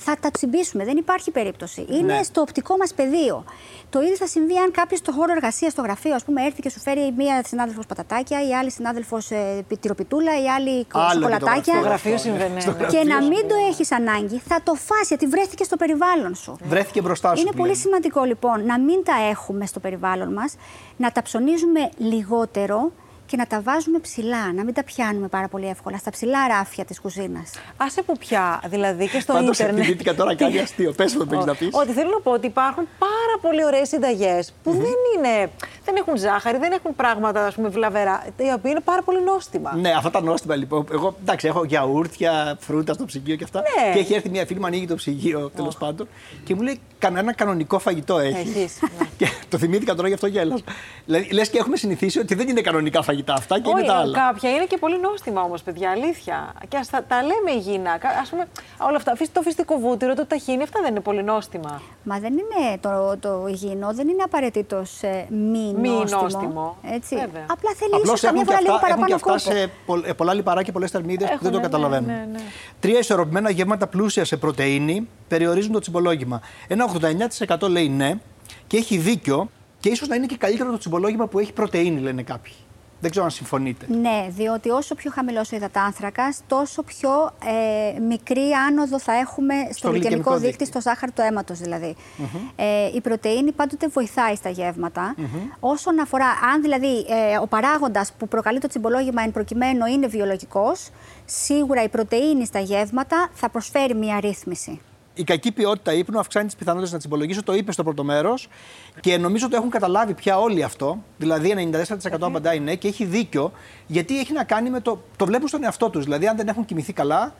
Speaker 3: Θα τα τσιμπήσουμε, δεν υπάρχει περίπτωση. Είναι
Speaker 1: Ναι.
Speaker 3: στο οπτικό μας πεδίο. Το ίδιο θα συμβεί αν κάποιος στο χώρο εργασίας, στο γραφείο, ας πούμε, έρθει και σου φέρει μία συνάδελφος πατατάκια, η άλλη συνάδελφος ε, τυροπιτούλα, η άλλη
Speaker 1: Άλλο και το
Speaker 3: σοκολατάκια.
Speaker 2: Στο
Speaker 1: Αυτό,
Speaker 2: γραφείο
Speaker 1: ναι.
Speaker 2: συμβαίνει.
Speaker 1: Στο
Speaker 2: ναι.
Speaker 1: γραφείο.
Speaker 3: Και να μην το έχεις ανάγκη, θα το φας γιατί βρέθηκε στο περιβάλλον σου.
Speaker 1: Βρέθηκε μπροστά σου.
Speaker 3: Είναι
Speaker 1: που
Speaker 3: πολύ
Speaker 1: λένε.
Speaker 3: σημαντικό λοιπόν να μην τα έχουμε στο περιβάλλον μας, να τα ψωνίζουμε λιγότερο και να τα βάζουμε ψηλά, να μην τα πιάνουμε πάρα πολύ εύκολα στα ψηλά ράφια της κουζίνας.
Speaker 2: Άσε που πια, δηλαδή και στο
Speaker 1: Πάντως
Speaker 2: ίντερνετ.
Speaker 1: επιδίτηκα τώρα κάνει αστείο. Πες μου το έχεις να πεις.
Speaker 2: Ότι θέλω να πω ότι υπάρχουν πάρα πολύ ωραίε συνταγέ που δεν, είναι, δεν έχουν ζάχαρη, δεν έχουν πράγματα ας πούμε, βλαβερά, τα οποία είναι πάρα πολύ νόστιμα.
Speaker 1: Ναι, αυτά τα νόστιμα λοιπόν. Εγώ εντάξει, έχω γιαούρτια, φρούτα στο ψυγείο και αυτά.
Speaker 2: Ναι.
Speaker 1: Και έχει έρθει μια φίλη μου, ανοίγει το ψυγείο τέλο πάντων και μου λέει: Κανένα κανονικό φαγητό έχει.
Speaker 2: Έχεις, ναι.
Speaker 1: και το θυμήθηκα τώρα γι' αυτό γέλασα. Δηλαδή, λε και έχουμε συνηθίσει ότι δεν είναι κανονικά φαγητά αυτά και είναι τα άλλα.
Speaker 2: κάποια είναι και πολύ νόστιμα όμως, παιδιά, αλήθεια. Και ας τα, τα λέμε υγιεινά. Α πούμε, όλα αυτά. Αφήστε το φυστικό βούτυρο, το ταχίνι, αυτά δεν είναι πολύ νόστιμα.
Speaker 3: Μα δεν είναι το, το υγιεινό, δεν είναι απαραίτητο μη,
Speaker 2: Μη
Speaker 3: νόστιμο.
Speaker 2: νόστιμο.
Speaker 3: Έτσι.
Speaker 2: Βέβαια.
Speaker 3: Απλά θέλει
Speaker 1: Απλώς
Speaker 3: ίσως καμιά
Speaker 1: έχουν, και
Speaker 3: φορά λίγο
Speaker 1: αυτά, έχουν
Speaker 3: παραπάνω
Speaker 1: και αυτά
Speaker 3: κόπο.
Speaker 1: σε πο- ε, πολλά λιπαρά και πολλές θερμίδες που δεν το
Speaker 2: Έχουνε, ναι,
Speaker 1: καταλαβαίνουν.
Speaker 2: ναι, ναι.
Speaker 1: Τρία ισορροπημένα γεύματα πλούσια σε πρωτενη περιορίζουν το τσιμπολόγημα. Ένα 89% λέει ναι και έχει δίκιο και ίσως να είναι και καλύτερο το τσιμπολόγημα που έχει πρωτενη, λένε κάποιοι. Δεν ξέρω αν συμφωνείτε.
Speaker 3: Ναι, διότι όσο πιο χαμηλό ο υδατάνθρακα, τόσο πιο ε, μικρή άνοδο θα έχουμε στο,
Speaker 1: Στο
Speaker 3: γλυκαιμικό
Speaker 1: γλυκαιμικό
Speaker 3: δείκτη,
Speaker 1: δείκτη.
Speaker 3: στο ζάχαρη του αίματος δηλαδή. Ε, η πρωτενη πάντοτε βοηθάει στα γεύματα. Όσον αφορά, αν δηλαδή ε, ο παράγοντας που προκαλεί το τσιμπολόγημα εν προκειμένου είναι βιολογικός, σίγουρα η πρωτενη στα γεύματα θα προσφέρει μια ρύθμιση.
Speaker 1: Η κακή ποιότητα ύπνου αυξάνει τις πιθανότητες να τσιμπολογήσω. Το είπες στο πρώτο μέρος και νομίζω ότι έχουν καταλάβει πια όλοι αυτό. Δηλαδή, 94% απαντάει ναι και έχει δίκιο, γιατί έχει να κάνει με το. Το βλέπουν στον εαυτό τους. Δηλαδή, αν δεν έχουν κοιμηθεί καλά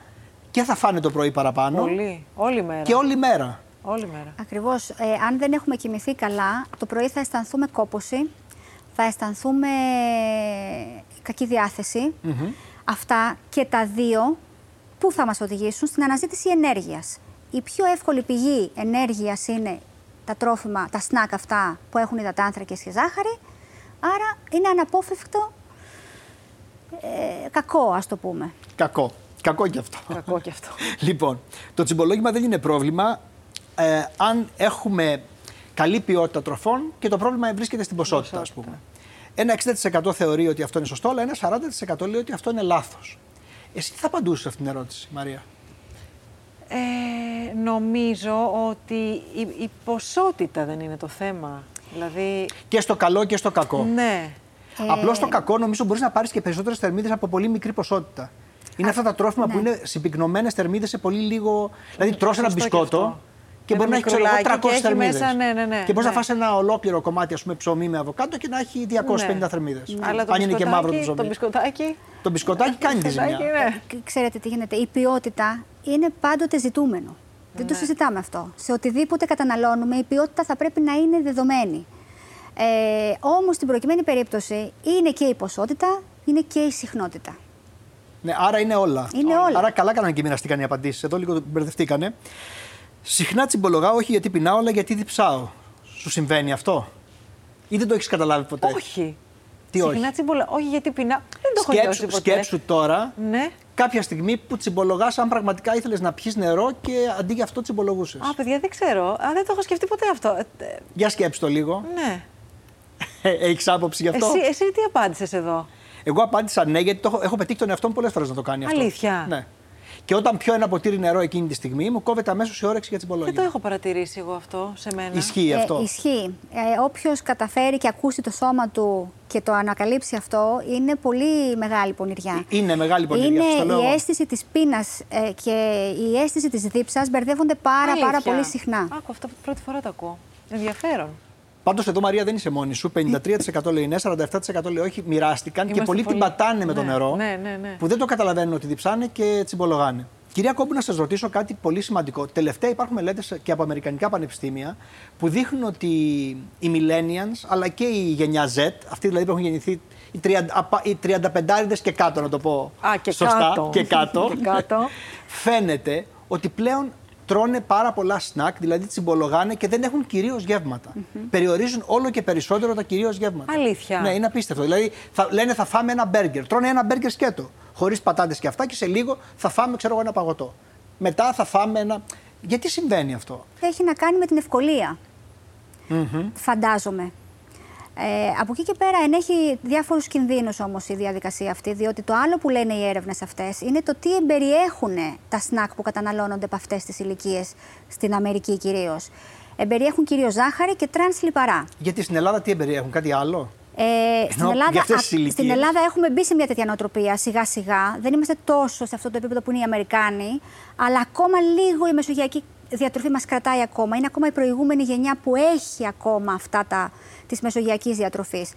Speaker 1: και θα φάνε το πρωί παραπάνω
Speaker 2: Πολύ. Όλη μέρα.
Speaker 1: και όλη μέρα.
Speaker 2: Όλη μέρα.
Speaker 3: Ακριβώς. Ε, αν δεν έχουμε κοιμηθεί καλά, το πρωί θα αισθανθούμε κόπωση, θα αισθανθούμε κακή διάθεση. Αυτά και τα δύο που θα μας οδηγήσουν στην αναζήτηση ενέργειας. Η πιο εύκολη πηγή ενέργειας είναι τα τρόφιμα, τα σνακ αυτά που έχουν υδατάνθρακες και ζάχαρη. Άρα είναι αναπόφευκτο ε, κακό, ας το πούμε.
Speaker 1: Κακό. Κακό και αυτό.
Speaker 2: Κακό και αυτό. *laughs*
Speaker 1: λοιπόν, το τσιμπολόγημα δεν είναι πρόβλημα ε, αν έχουμε καλή ποιότητα τροφών και το πρόβλημα βρίσκεται στην ποσότητα, ας πούμε. Ένα 60% θεωρεί ότι αυτό είναι σωστό, αλλά ένα 40% λέει ότι αυτό είναι λάθος. Εσύ τι θα απαντούσες σε αυτήν την ερώτηση, Μαρία;
Speaker 2: Ε, νομίζω ότι η, η ποσότητα δεν είναι το θέμα. Δηλαδή,
Speaker 1: Και στο καλό και στο κακό.
Speaker 2: ναι.
Speaker 1: Απλώς στο κακό νομίζω μπορείς να πάρεις και περισσότερες θερμίδες από πολύ μικρή ποσότητα. Είναι αυτά τα τρόφιμα που είναι συμπυκνωμένες θερμίδες σε πολύ λίγο. Δηλαδή, τρως ένα
Speaker 2: Σωστό και
Speaker 1: μπισκότο
Speaker 2: αυτό.
Speaker 1: Και
Speaker 2: Ένα
Speaker 1: μπορεί να έχει ξέρω, εγώ,
Speaker 2: μικρουλάκι και
Speaker 1: 300
Speaker 2: έχει
Speaker 1: θερμίδε.
Speaker 2: μέσα, ναι, ναι, ναι,
Speaker 1: και μπορείς
Speaker 2: ναι.
Speaker 1: να φας ένα ολόκληρο κομμάτι ας πούμε, ψωμί με αβοκάντο και να έχει 250
Speaker 2: Ναι.
Speaker 1: θερμίδες.
Speaker 2: Αλλά το
Speaker 1: Αν είναι και μαύρο το
Speaker 2: μπισκοτάκι-
Speaker 1: ψωμί.
Speaker 2: Το μπισκοτάκι.
Speaker 1: Το μπισκοτάκι κάνει τη ζημιά.
Speaker 2: μπισκοτάκι, ναι.
Speaker 3: Κ- Ξέρετε τι γίνεται. Η ποιότητα είναι πάντοτε ζητούμενο. Δεν το συζητάμε αυτό. Σε οτιδήποτε καταναλώνουμε, η ποιότητα θα πρέπει να είναι δεδομένη. Ε, Όμως, στην προκειμένη περίπτωση, είναι και η ποσότητα, είναι και η συχνότητα.
Speaker 1: Ναι, άρα είναι όλα.
Speaker 3: Είναι όλα.
Speaker 1: Άρα καλά κάνανε και μοιραστήκαν οι απαντήσεις. Εδώ λίγο μπερδευτήκανε. Συχνά τσιμπολογάω όχι γιατί πεινάω, αλλά γιατί διψάω. Σου συμβαίνει αυτό, ή δεν το έχεις καταλάβει ποτέ;
Speaker 2: Όχι.
Speaker 1: Τι όχι;
Speaker 2: Συχνά τσιμπολα... Όχι, γιατί πεινά. Δεν το έχω νιώσει
Speaker 1: Σκέψου,
Speaker 2: ποτέ.
Speaker 1: σκέψου τώρα
Speaker 2: Ναι.
Speaker 1: κάποια στιγμή που τσιμπολογάς, αν πραγματικά ήθελες να πιεις νερό και αντί για αυτό τσιμπολογούσες.
Speaker 2: Α, παιδιά, δεν ξέρω. Α, δεν το έχω σκεφτεί ποτέ αυτό. Ε, ε,
Speaker 1: Για σκέψου το λίγο.
Speaker 2: ναι.
Speaker 1: Έχεις άποψη γι' αυτό;
Speaker 2: Εσύ, εσύ τι απάντησες εδώ;
Speaker 1: Εγώ απάντησα ναι, γιατί το έχω, έχω πετύχει τον εαυτό μου πολλές φορές να το κάνει αυτό.
Speaker 2: Αλήθεια;
Speaker 1: Ναι. Και όταν πιω ένα ποτήρι νερό εκείνη τη στιγμή, μου κόβεται αμέσως η όρεξη για
Speaker 2: Δεν
Speaker 1: τσιμπολόγια.
Speaker 2: το έχω παρατηρήσει εγώ αυτό σε μένα.
Speaker 1: Ισχύει αυτό.
Speaker 3: Ε, ισχύει. Ε, Όποιος καταφέρει και ακούσει το σώμα του και το ανακαλύψει αυτό, είναι πολύ μεγάλη πονηριά.
Speaker 1: Είναι μεγάλη πονηριά,
Speaker 3: Είναι
Speaker 1: σας το λέω
Speaker 3: η
Speaker 1: εγώ.
Speaker 3: αίσθηση της πείνας και η αίσθηση της δίψας μπερδεύονται πάρα, πάρα
Speaker 2: Αλήθεια.
Speaker 3: πολύ συχνά.
Speaker 2: Άκου, αυτό πρώτη φορά το ακούω. Ενδιαφέρον.
Speaker 1: Πάντως εδώ Μαρία δεν είσαι μόνη σου. 53% λέει ναι, 47% λέει όχι. Μοιράστηκαν και
Speaker 2: Είμαστε
Speaker 1: πολλοί την
Speaker 2: πολύ-
Speaker 1: πατάνε με το
Speaker 2: Ναι,
Speaker 1: νερό.
Speaker 2: ναι, ναι, ναι.
Speaker 1: Που δεν το καταλαβαίνουν ότι διψάνε και τσιμπολογάνε. Κυρία Κόμπου, να σας ρωτήσω κάτι πολύ σημαντικό. Τελευταία υπάρχουν μελέτες και από Αμερικανικά πανεπιστήμια που δείχνουν ότι οι millennials αλλά και η γενιά Z, αυτοί δηλαδή που έχουν γεννηθεί οι 30, απα- οι 35 και κάτω, να το πω
Speaker 2: Α, και
Speaker 1: σωστά,
Speaker 2: κάτω.
Speaker 1: και κάτω, *laughs*
Speaker 2: Και κάτω.
Speaker 1: φαίνεται ότι πλέον τρώνε πάρα πολλά σνακ, δηλαδή τσιμπολογάνε και δεν έχουν κυρίως γεύματα. Περιορίζουν όλο και περισσότερο τα κυρίως γεύματα.
Speaker 2: Αλήθεια.
Speaker 1: Ναι, είναι απίστευτο. Δηλαδή θα, λένε θα φάμε ένα μπέργκερ. Τρώνε ένα μπέργκερ σκέτο. Χωρίς πατάτες και αυτά και σε λίγο θα φάμε, ξέρω εγώ, ένα παγωτό. Μετά θα φάμε ένα. Γιατί συμβαίνει αυτό;
Speaker 3: Έχει να κάνει με την ευκολία. Φαντάζομαι. Ε, από εκεί και πέρα ενέχει διάφορους κινδύνους όμως η διαδικασία αυτή, διότι το άλλο που λένε οι έρευνες αυτές είναι το τι εμπεριέχουν τα σνακ που καταναλώνονται από αυτές τις ηλικίες στην Αμερική κυρίως. Εμπεριέχουν κυρίως ζάχαρη και τρανς λιπαρά.
Speaker 1: Γιατί στην Ελλάδα τι εμπεριέχουν, κάτι άλλο;
Speaker 3: Ε, στην,
Speaker 1: Ενώ
Speaker 3: Ελλάδα,
Speaker 1: για αυτές
Speaker 3: α-
Speaker 1: τις ηλικίες.
Speaker 3: στην Ελλάδα έχουμε μπει σε μια τέτοια νοοτροπία σιγά σιγά. Δεν είμαστε τόσο σε αυτό το επίπεδο που είναι οι Αμερικάνοι, αλλά ακόμα λίγο η μεσογειακή διατροφή μας κρατάει ακόμα. Είναι ακόμα η προηγούμενη γενιά που έχει ακόμα αυτά τα, της μεσογειακής διατροφής.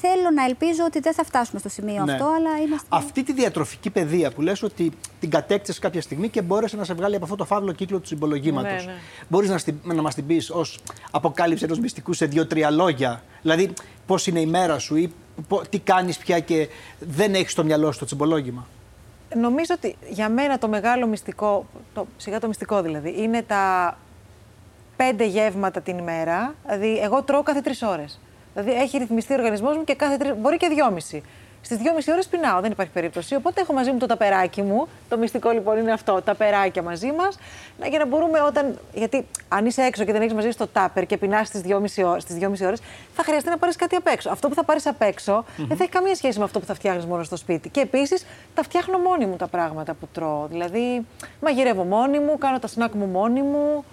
Speaker 3: Θέλω να ελπίζω ότι δεν θα φτάσουμε στο σημείο
Speaker 1: Ναι.
Speaker 3: αυτό, αλλά είμαστε...
Speaker 1: Αυτή τη διατροφική παιδεία που λες ότι την κατέκτησες κάποια στιγμή και μπόρεσε να σε βγάλει από αυτό το φαύλο κύκλο του συμπολογήματος.
Speaker 2: Ναι, ναι.
Speaker 1: Μπορείς να, στη- να μας την πεις ως αποκάλυψη ενός μυστικού σε δύο-τρία λόγια. Δηλαδή, πώς είναι η μέρα σου ή πο- τι κάνεις πια και δεν έχεις στο μυαλό σου το τσιμπολόγημα;
Speaker 2: Νομίζω ότι για μένα το μεγάλο μυστικό, το, σιγά το μυστικό δηλαδή, είναι τα πέντε γεύματα την ημέρα. Δηλαδή, εγώ τρώω κάθε τρεις ώρες. Δηλαδή, έχει ρυθμιστεί ο οργανισμός μου και κάθε τρεις, μπορεί και δυόμιση. Στις δυόμιση ώρες πεινάω, δεν υπάρχει περίπτωση. Οπότε έχω μαζί μου το ταπεράκι μου. Το μυστικό λοιπόν είναι αυτό, τα περάκια μαζί μας. Για να μπορούμε όταν. Γιατί αν είσαι έξω και δεν έχεις μαζί σου το τάπερ και πεινάς στις δυόμιση ώρες, θα χρειαστεί να πάρεις κάτι απ' έξω. Αυτό που θα πάρεις απ' εξω δεν θα έχει καμία σχέση με αυτό που θα φτιάχνεις μόνο στο σπίτι. Και επίσης τα φτιάχνω μόνη μου τα πράγματα που τρώω. Δηλαδή, μαγειρεύω μόνη μου, κάνω τα σνακ μου μόνη μου.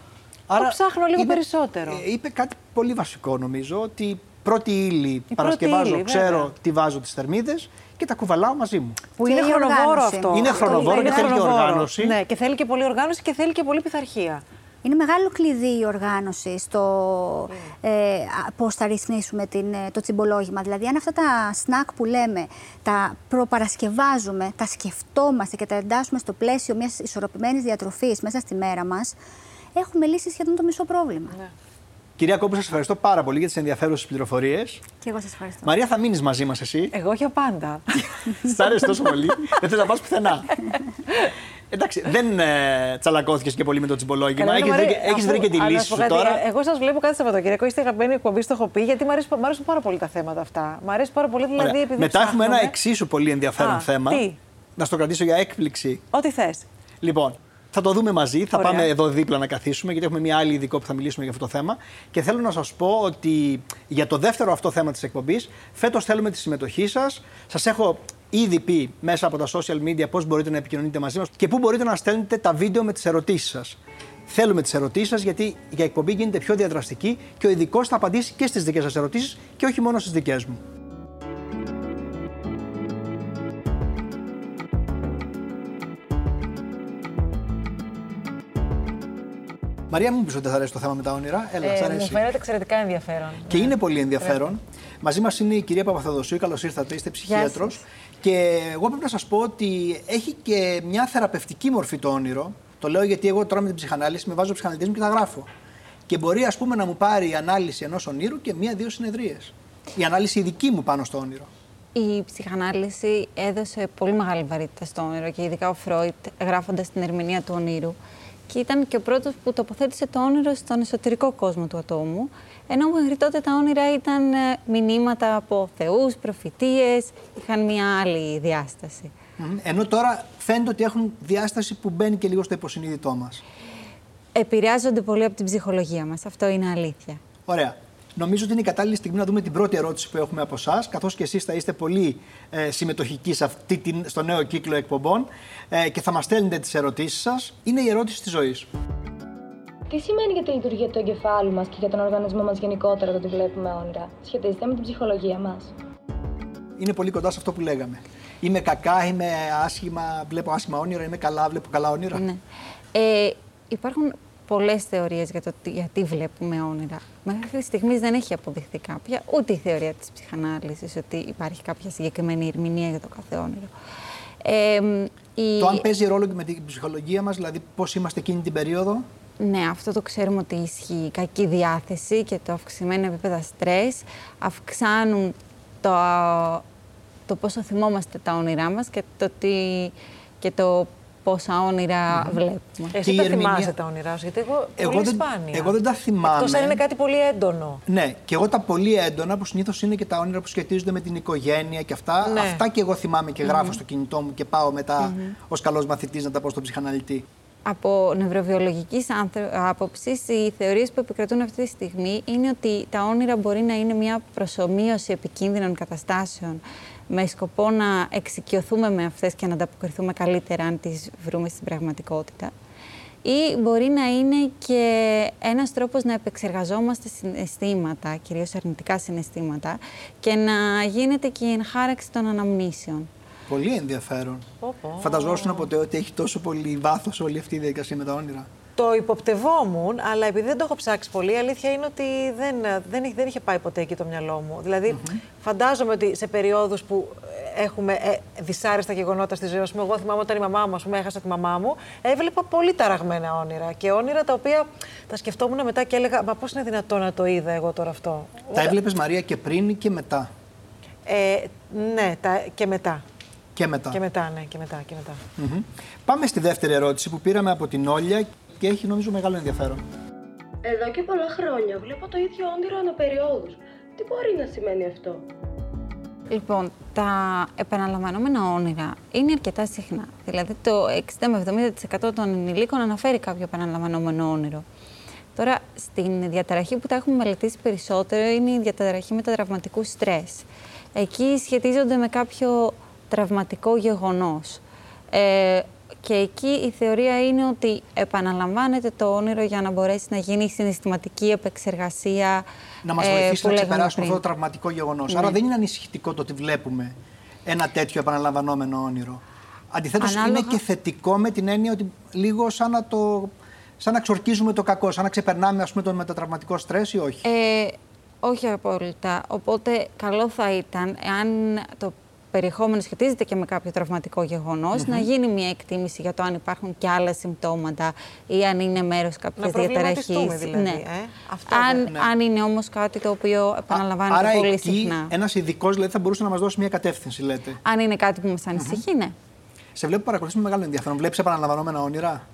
Speaker 2: το ψάχνω λίγο
Speaker 1: είναι-
Speaker 2: περισσότερο.
Speaker 1: ε, είπε κάτι πολύ βασικό νομίζω ότι πρώτη ύλη
Speaker 2: πρώτη
Speaker 1: παρασκευάζω,
Speaker 2: ύλη,
Speaker 1: ξέρω
Speaker 2: βέβαια.
Speaker 1: τι βάζω τις θερμίδες και τα κουβαλάω μαζί μου.
Speaker 2: Που
Speaker 3: Και
Speaker 2: είναι
Speaker 3: η
Speaker 2: χρονοβόρο
Speaker 3: οργάνωση.
Speaker 2: αυτό.
Speaker 1: Είναι
Speaker 2: Αυτό
Speaker 1: χρονοβόρο
Speaker 2: είναι
Speaker 1: και θέλει και
Speaker 2: χρονοβόρο.
Speaker 1: οργάνωση.
Speaker 2: Ναι, και θέλει και πολύ οργάνωση και θέλει και πολύ πειθαρχία.
Speaker 3: Είναι μεγάλο κλειδί η οργάνωση στο ε, α, πώς θα ρυθμίσουμε την, ε, το τσιμπολόγημα. Δηλαδή, αν αυτά τα σνακ που λέμε τα προπαρασκευάζουμε, τα σκεφτόμαστε και τα εντάσσουμε στο πλαίσιο μιας ισορροπημένης διατροφής μέσα στη μέρα μας, έχουμε λύσει σχεδόν το μισό πρόβλημα.
Speaker 2: Ναι.
Speaker 1: Κυρία Κόμπου, σας ευχαριστώ πάρα πολύ για τις ενδιαφέρουσες πληροφορίες.
Speaker 3: Και εγώ σας ευχαριστώ.
Speaker 1: Μαρία, θα μείνεις μαζί μας εσύ;
Speaker 2: Εγώ για πάντα.
Speaker 1: Σ' άρεσε τόσο πολύ. Δεν θες να πας πουθενά. Εντάξει, δεν ε, τσαλακώθηκες και πολύ με το τσιμπολόγημα.
Speaker 2: Καλά,
Speaker 1: Έχεις
Speaker 2: Μαρία,
Speaker 1: βρει, έχεις
Speaker 2: αφού-
Speaker 1: βρει και τη
Speaker 2: αλλά να
Speaker 1: λύση
Speaker 2: σου πω
Speaker 1: σου
Speaker 2: κάτι,
Speaker 1: τώρα;
Speaker 2: ε, Εγώ σας βλέπω κάθε Σαββατοκύριακο. Είστε αγαπημένη εκπομπή, στο έχω πει, γιατί μου αρέσουν, μ' αρέσουν πάρα πολύ τα θέματα αυτά. Μ' αρέσει πάρα πολύ, δηλαδή.
Speaker 1: Ωραία.
Speaker 2: Επειδή
Speaker 1: Μετά έχουμε ένα
Speaker 2: ψάχνουμε-
Speaker 1: εξίσου πολύ ενδιαφέρον
Speaker 2: Α,
Speaker 1: θέμα.
Speaker 2: τι;
Speaker 1: Να στο κρατήσω για έκπληξη.
Speaker 2: Ό,τι θες.
Speaker 1: Λοιπόν, θα το δούμε μαζί. Θα
Speaker 2: Ωραία.
Speaker 1: πάμε εδώ δίπλα να καθίσουμε, γιατί έχουμε μια άλλη ειδικό που θα μιλήσουμε για αυτό το θέμα. Και θέλω να σας πω ότι για το δεύτερο αυτό θέμα της εκπομπής, φέτος θέλουμε τη συμμετοχή σας. Σας έχω ήδη πει μέσα από τα social media πώς μπορείτε να επικοινωνείτε μαζί μας και πού μπορείτε να στέλνετε τα βίντεο με τις ερωτήσεις σας. Θέλουμε τις ερωτήσεις σας, γιατί η εκπομπή γίνεται πιο διαδραστική και ο ειδικός θα απαντήσει και στις δικές σας ερωτήσεις και όχι μόνο στις δικές μου. Μαρία, μου πεις ότι δεν θα αρέσει το θέμα με τα όνειρα. Έλα, σ'
Speaker 2: Ε, μου
Speaker 1: αρέσει.
Speaker 2: φαίνεται εξαιρετικά ενδιαφέρον.
Speaker 1: Και είναι πολύ ενδιαφέρον. Μαζί μας είναι η κυρία Παπαθεδοσίου. Καλώς ήρθατε, είστε ψυχίατρος.
Speaker 2: σας.
Speaker 1: Και εγώ πρέπει να σας πω ότι έχει και μια θεραπευτική μορφή το όνειρο. Το λέω γιατί εγώ τώρα με την ψυχανάλυση με βάζω ψυχαναλυτή μου και τα γράφω. Και μπορεί, ας πούμε, να μου πάρει η ανάλυση ενός ονείρου και μία-δύο συνεδρίες. Η ανάλυση η δική μου πάνω στο όνειρο.
Speaker 4: Η ψυχανάλυση έδωσε πολύ μεγάλη βαρύτητα στο όνειρο και ειδικά ο Φρόιτ γράφοντας την ερμηνεία του ονείρου. Και ήταν και ο πρώτος που τοποθέτησε το όνειρο στον εσωτερικό κόσμο του ατόμου, ενώ μέχρι τότε τα όνειρα ήταν ε, μηνύματα από θεούς, προφητείες, είχαν μια άλλη διάσταση.
Speaker 1: Μμμ. Ενώ τώρα φαίνεται ότι έχουν διάσταση που μπαίνει και λίγο στο υποσυνείδητό μας.
Speaker 4: Επηρεάζονται πολύ από την ψυχολογία μας, αυτό είναι αλήθεια.
Speaker 1: Ωραία. Νομίζω ότι είναι η κατάλληλη στιγμή να δούμε την πρώτη ερώτηση που έχουμε από εσάς, καθώς και εσείς θα είστε πολύ ε, συμμετοχικοί σε αυτή την, στο νέο κύκλο εκπομπών ε, και θα μας στέλνετε τις ερωτήσεις σας. Είναι η ερώτηση της ζωής.
Speaker 5: Τι σημαίνει για τη λειτουργία του εγκεφάλου μας και για τον οργανισμό μας γενικότερα το ότι βλέπουμε όνειρα; Σχετίζεται με την ψυχολογία μας.
Speaker 1: Είναι πολύ κοντά σε αυτό που λέγαμε. Είμαι κακά, είμαι άσχημα, βλέπω άσχημα όνειρα, είμαι καλά, βλέπω καλά όνειρα.
Speaker 4: Ναι. Ε, υπάρχουν πολλές θεωρίες για το τι- γιατί βλέπουμε όνειρα. Μέχρι στιγμής δεν έχει αποδειχθεί κάποια, ούτε η θεωρία της ψυχανάλυσης ότι υπάρχει κάποια συγκεκριμένη ερμηνεία για το κάθε όνειρο. Ε, μ, η...
Speaker 1: Το αν παίζει ρόλο και με την ψυχολογία μας, δηλαδή πώς είμαστε εκείνη την περίοδο;
Speaker 4: Ναι, αυτό το ξέρουμε ότι ισχύει. Η κακή διάθεση και το αυξημένο επίπεδο στρες αυξάνουν το, το πόσο θυμόμαστε τα όνειρά μας και το, τι, και το πόσα όνειρα βλέπουμε.
Speaker 1: Και
Speaker 2: Εσύ
Speaker 1: η
Speaker 2: τα
Speaker 1: ερμηνεία-
Speaker 2: θυμάσαι τα όνειρά σου, γιατί εγώ,
Speaker 1: Εγώ
Speaker 2: πολύ
Speaker 1: δεν-
Speaker 2: σπάνια.
Speaker 1: εγώ δεν τα θυμάμαι.
Speaker 2: Εκτός αν είναι κάτι πολύ έντονο.
Speaker 1: Ναι, και εγώ τα πολύ έντονα που συνήθως είναι και τα όνειρα που σχετίζονται με την οικογένεια και αυτά.
Speaker 2: Ναι.
Speaker 1: Αυτά και εγώ θυμάμαι και γραφω στο κινητό μου και πάω μετά ως καλός μαθητής να τα πω στον ψυχαναλυτή.
Speaker 4: Από νευροβιολογικής άνθρω- άποψης, οι θεωρίες που επικρατούν αυτή τη στιγμή είναι ότι τα όνειρα μπορεί να είναι μια προσωμείωση επικίνδυνων καταστάσεων με σκοπό να εξοικειωθούμε με αυτές και να ανταποκριθούμε καλύτερα αν τις βρούμε στην πραγματικότητα. Ή μπορεί να είναι και ένας τρόπος να επεξεργαζόμαστε συναισθήματα, κυρίως αρνητικά συναισθήματα, και να γίνεται και η ενχάραξη των αναμνήσεων.
Speaker 1: Πολύ ενδιαφέρον.
Speaker 2: Πω, πω.
Speaker 1: Φανταζόσουν ποτέ ότι έχει τόσο πολύ βάθος όλη αυτή η διαδικασία με τα όνειρα.
Speaker 2: Το υποπτευόμουν, αλλά επειδή δεν το έχω ψάξει πολύ, η αλήθεια είναι ότι δεν, δεν, είχε- δεν είχε πάει ποτέ εκεί το μυαλό μου. Δηλαδή, φαντάζομαι ότι σε περιόδους που έχουμε ε, δυσάρεστα γεγονότα στη ζωή μας, εγώ θυμάμαι όταν η μαμά μου, ας πούμε, έχασα τη μαμά μου, έβλεπα πολύ ταραγμένα όνειρα. Και όνειρα τα οποία τα σκεφτόμουν μετά και έλεγα, μα πώς είναι δυνατόν να το είδα εγώ τώρα αυτό;
Speaker 1: Τα έβλεπες Μαρία και πριν και μετά;
Speaker 2: Ε, ναι, τα, και μετά.
Speaker 1: Και μετά.
Speaker 2: Και μετά, ναι, και μετά, και μετά.
Speaker 1: Μμμ. Πάμε στη δεύτερη ερώτηση που πήραμε από την Όλια και έχει νομίζω μεγάλο ενδιαφέρον.
Speaker 6: Εδώ και πολλά χρόνια βλέπω το ίδιο όνειρο αναπεριόδους. Τι μπορεί να σημαίνει αυτό;
Speaker 4: Λοιπόν, τα επαναλαμβανόμενα όνειρα είναι αρκετά συχνά. Δηλαδή, το 60 με 70% των ενηλίκων αναφέρει κάποιο επαναλαμβανόμενο όνειρο. Τώρα, στην διαταραχή που τα έχουμε μελετήσει περισσότερο είναι η διαταραχή μετατραυματικού στρες. Εκεί σχετίζονται με κάποιο τραυματικό γεγονός. Ε, και εκεί η θεωρία είναι ότι επαναλαμβάνεται το όνειρο για να μπορέσει να γίνει η συναισθηματική επεξεργασία.
Speaker 1: Να μας
Speaker 4: ε,
Speaker 1: βοηθήσει
Speaker 4: που
Speaker 1: να
Speaker 4: λέγαμε
Speaker 1: ξεπεράσουμε
Speaker 4: πριν.
Speaker 1: αυτό το τραυματικό γεγονός.
Speaker 4: Ναι.
Speaker 1: Άρα δεν είναι ανησυχητικό το ότι βλέπουμε ένα τέτοιο επαναλαμβανόμενο όνειρο. Αντιθέτως, είναι
Speaker 4: Ανάλογα-
Speaker 1: και θετικό με την έννοια ότι λίγο σαν να το. Σαν να ξορκίζουμε το κακό, σαν να ξεπερνάμε ας πούμε, το μετατραυματικό στρες ή όχι;
Speaker 4: Ε, όχι απόλυτα. Οπότε καλό θα ήταν, εάν το περιεχόμενο σχετίζεται και με κάποιο τραυματικό γεγονός, να γίνει μια εκτίμηση για το αν υπάρχουν και άλλα συμπτώματα ή αν είναι μέρος κάποιας
Speaker 2: προβληματιστούμε
Speaker 4: διαταραχής.
Speaker 2: δηλαδή,
Speaker 4: Ναι.
Speaker 2: ε. Αυτό
Speaker 4: αν,
Speaker 2: δεν-
Speaker 1: ναι.
Speaker 4: αν είναι όμως κάτι το οποίο επαναλαμβάνεται
Speaker 1: Άρα
Speaker 4: πολύ
Speaker 1: εκεί
Speaker 4: συχνά.
Speaker 1: ένας ειδικός δηλαδή, θα μπορούσε να μας δώσει μια κατεύθυνση, λέτε.
Speaker 4: Αν είναι κάτι που μας ανησυχεί, ναι.
Speaker 1: Σε βλέπω παρακολουθείς με μεγάλο ενδιαφέρον. Βλέπεις επαναλαμβανόμενα όνειρα;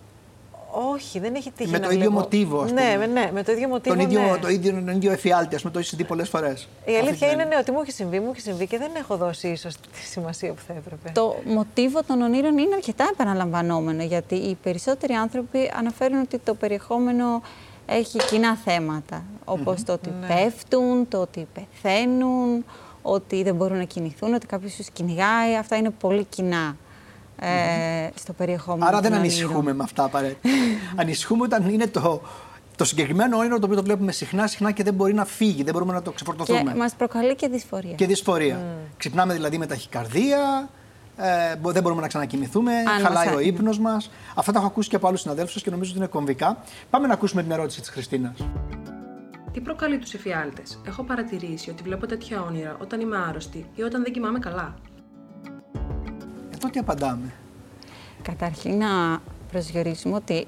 Speaker 2: Όχι, δεν έχει τύχει
Speaker 1: Με
Speaker 2: να
Speaker 1: το ίδιο
Speaker 2: βλέπω.
Speaker 1: μοτίβο, ας
Speaker 2: ναι,
Speaker 1: πούμε.
Speaker 2: με, ναι, με το ίδιο μοτίβο.
Speaker 1: Τον ίδιο,
Speaker 2: ναι.
Speaker 1: το ίδιο, τον ίδιο εφιάλτη, ας πούμε, το έχεις δει πολλές φορές.
Speaker 2: Η αλήθεια είναι ναι, ότι μου έχει συμβεί, μου έχει συμβεί και δεν έχω δώσει ίσως τη σημασία που θα έπρεπε.
Speaker 4: Το μοτίβο των ονείρων είναι αρκετά επαναλαμβανόμενο, γιατί οι περισσότεροι άνθρωποι αναφέρουν ότι το περιεχόμενο έχει κοινά θέματα, όπως το ότι
Speaker 2: Ναι.
Speaker 4: πέφτουν, το ότι πεθαίνουν, ότι δεν μπορούν να κινηθούν, ότι κάποιος τους κυνηγάει. Αυτά είναι πολύ κοινά ε, στο περιεχόμενο
Speaker 1: Άρα δεν
Speaker 4: των
Speaker 1: ανησυχούμε
Speaker 4: ονείρων.
Speaker 1: με αυτά απαραίτητα. ανησυχούμε όταν είναι το, το συγκεκριμένο όνειρο το οποίο το βλέπουμε συχνά, συχνά και δεν μπορεί να φύγει, δεν μπορούμε να το ξεφορτωθούμε.
Speaker 4: Και μας προκαλεί και δυσφορία.
Speaker 1: Και δυσφορία. Ξυπνάμε δηλαδή με ταχυκαρδία, ε, μπο- δεν μπορούμε να ξανακοιμηθούμε,
Speaker 4: Αν
Speaker 1: χαλάει
Speaker 4: μας
Speaker 1: ο
Speaker 4: ά-
Speaker 1: ύπνος μας. Αυτά τα έχω ακούσει και από άλλους συναδέλφους και νομίζω ότι είναι κομβικά. Πάμε να ακούσουμε την ερώτηση της Χριστίνας.
Speaker 6: Τι προκαλεί τους εφιάλτες; Έχω παρατηρήσει ότι βλέπω τέτοια όνειρα όταν είμαι άρρωστη ή όταν δεν κοιμάμαι καλά.
Speaker 1: Εδώ τι απαντάμε.
Speaker 4: Καταρχήν να προσδιορίσουμε ότι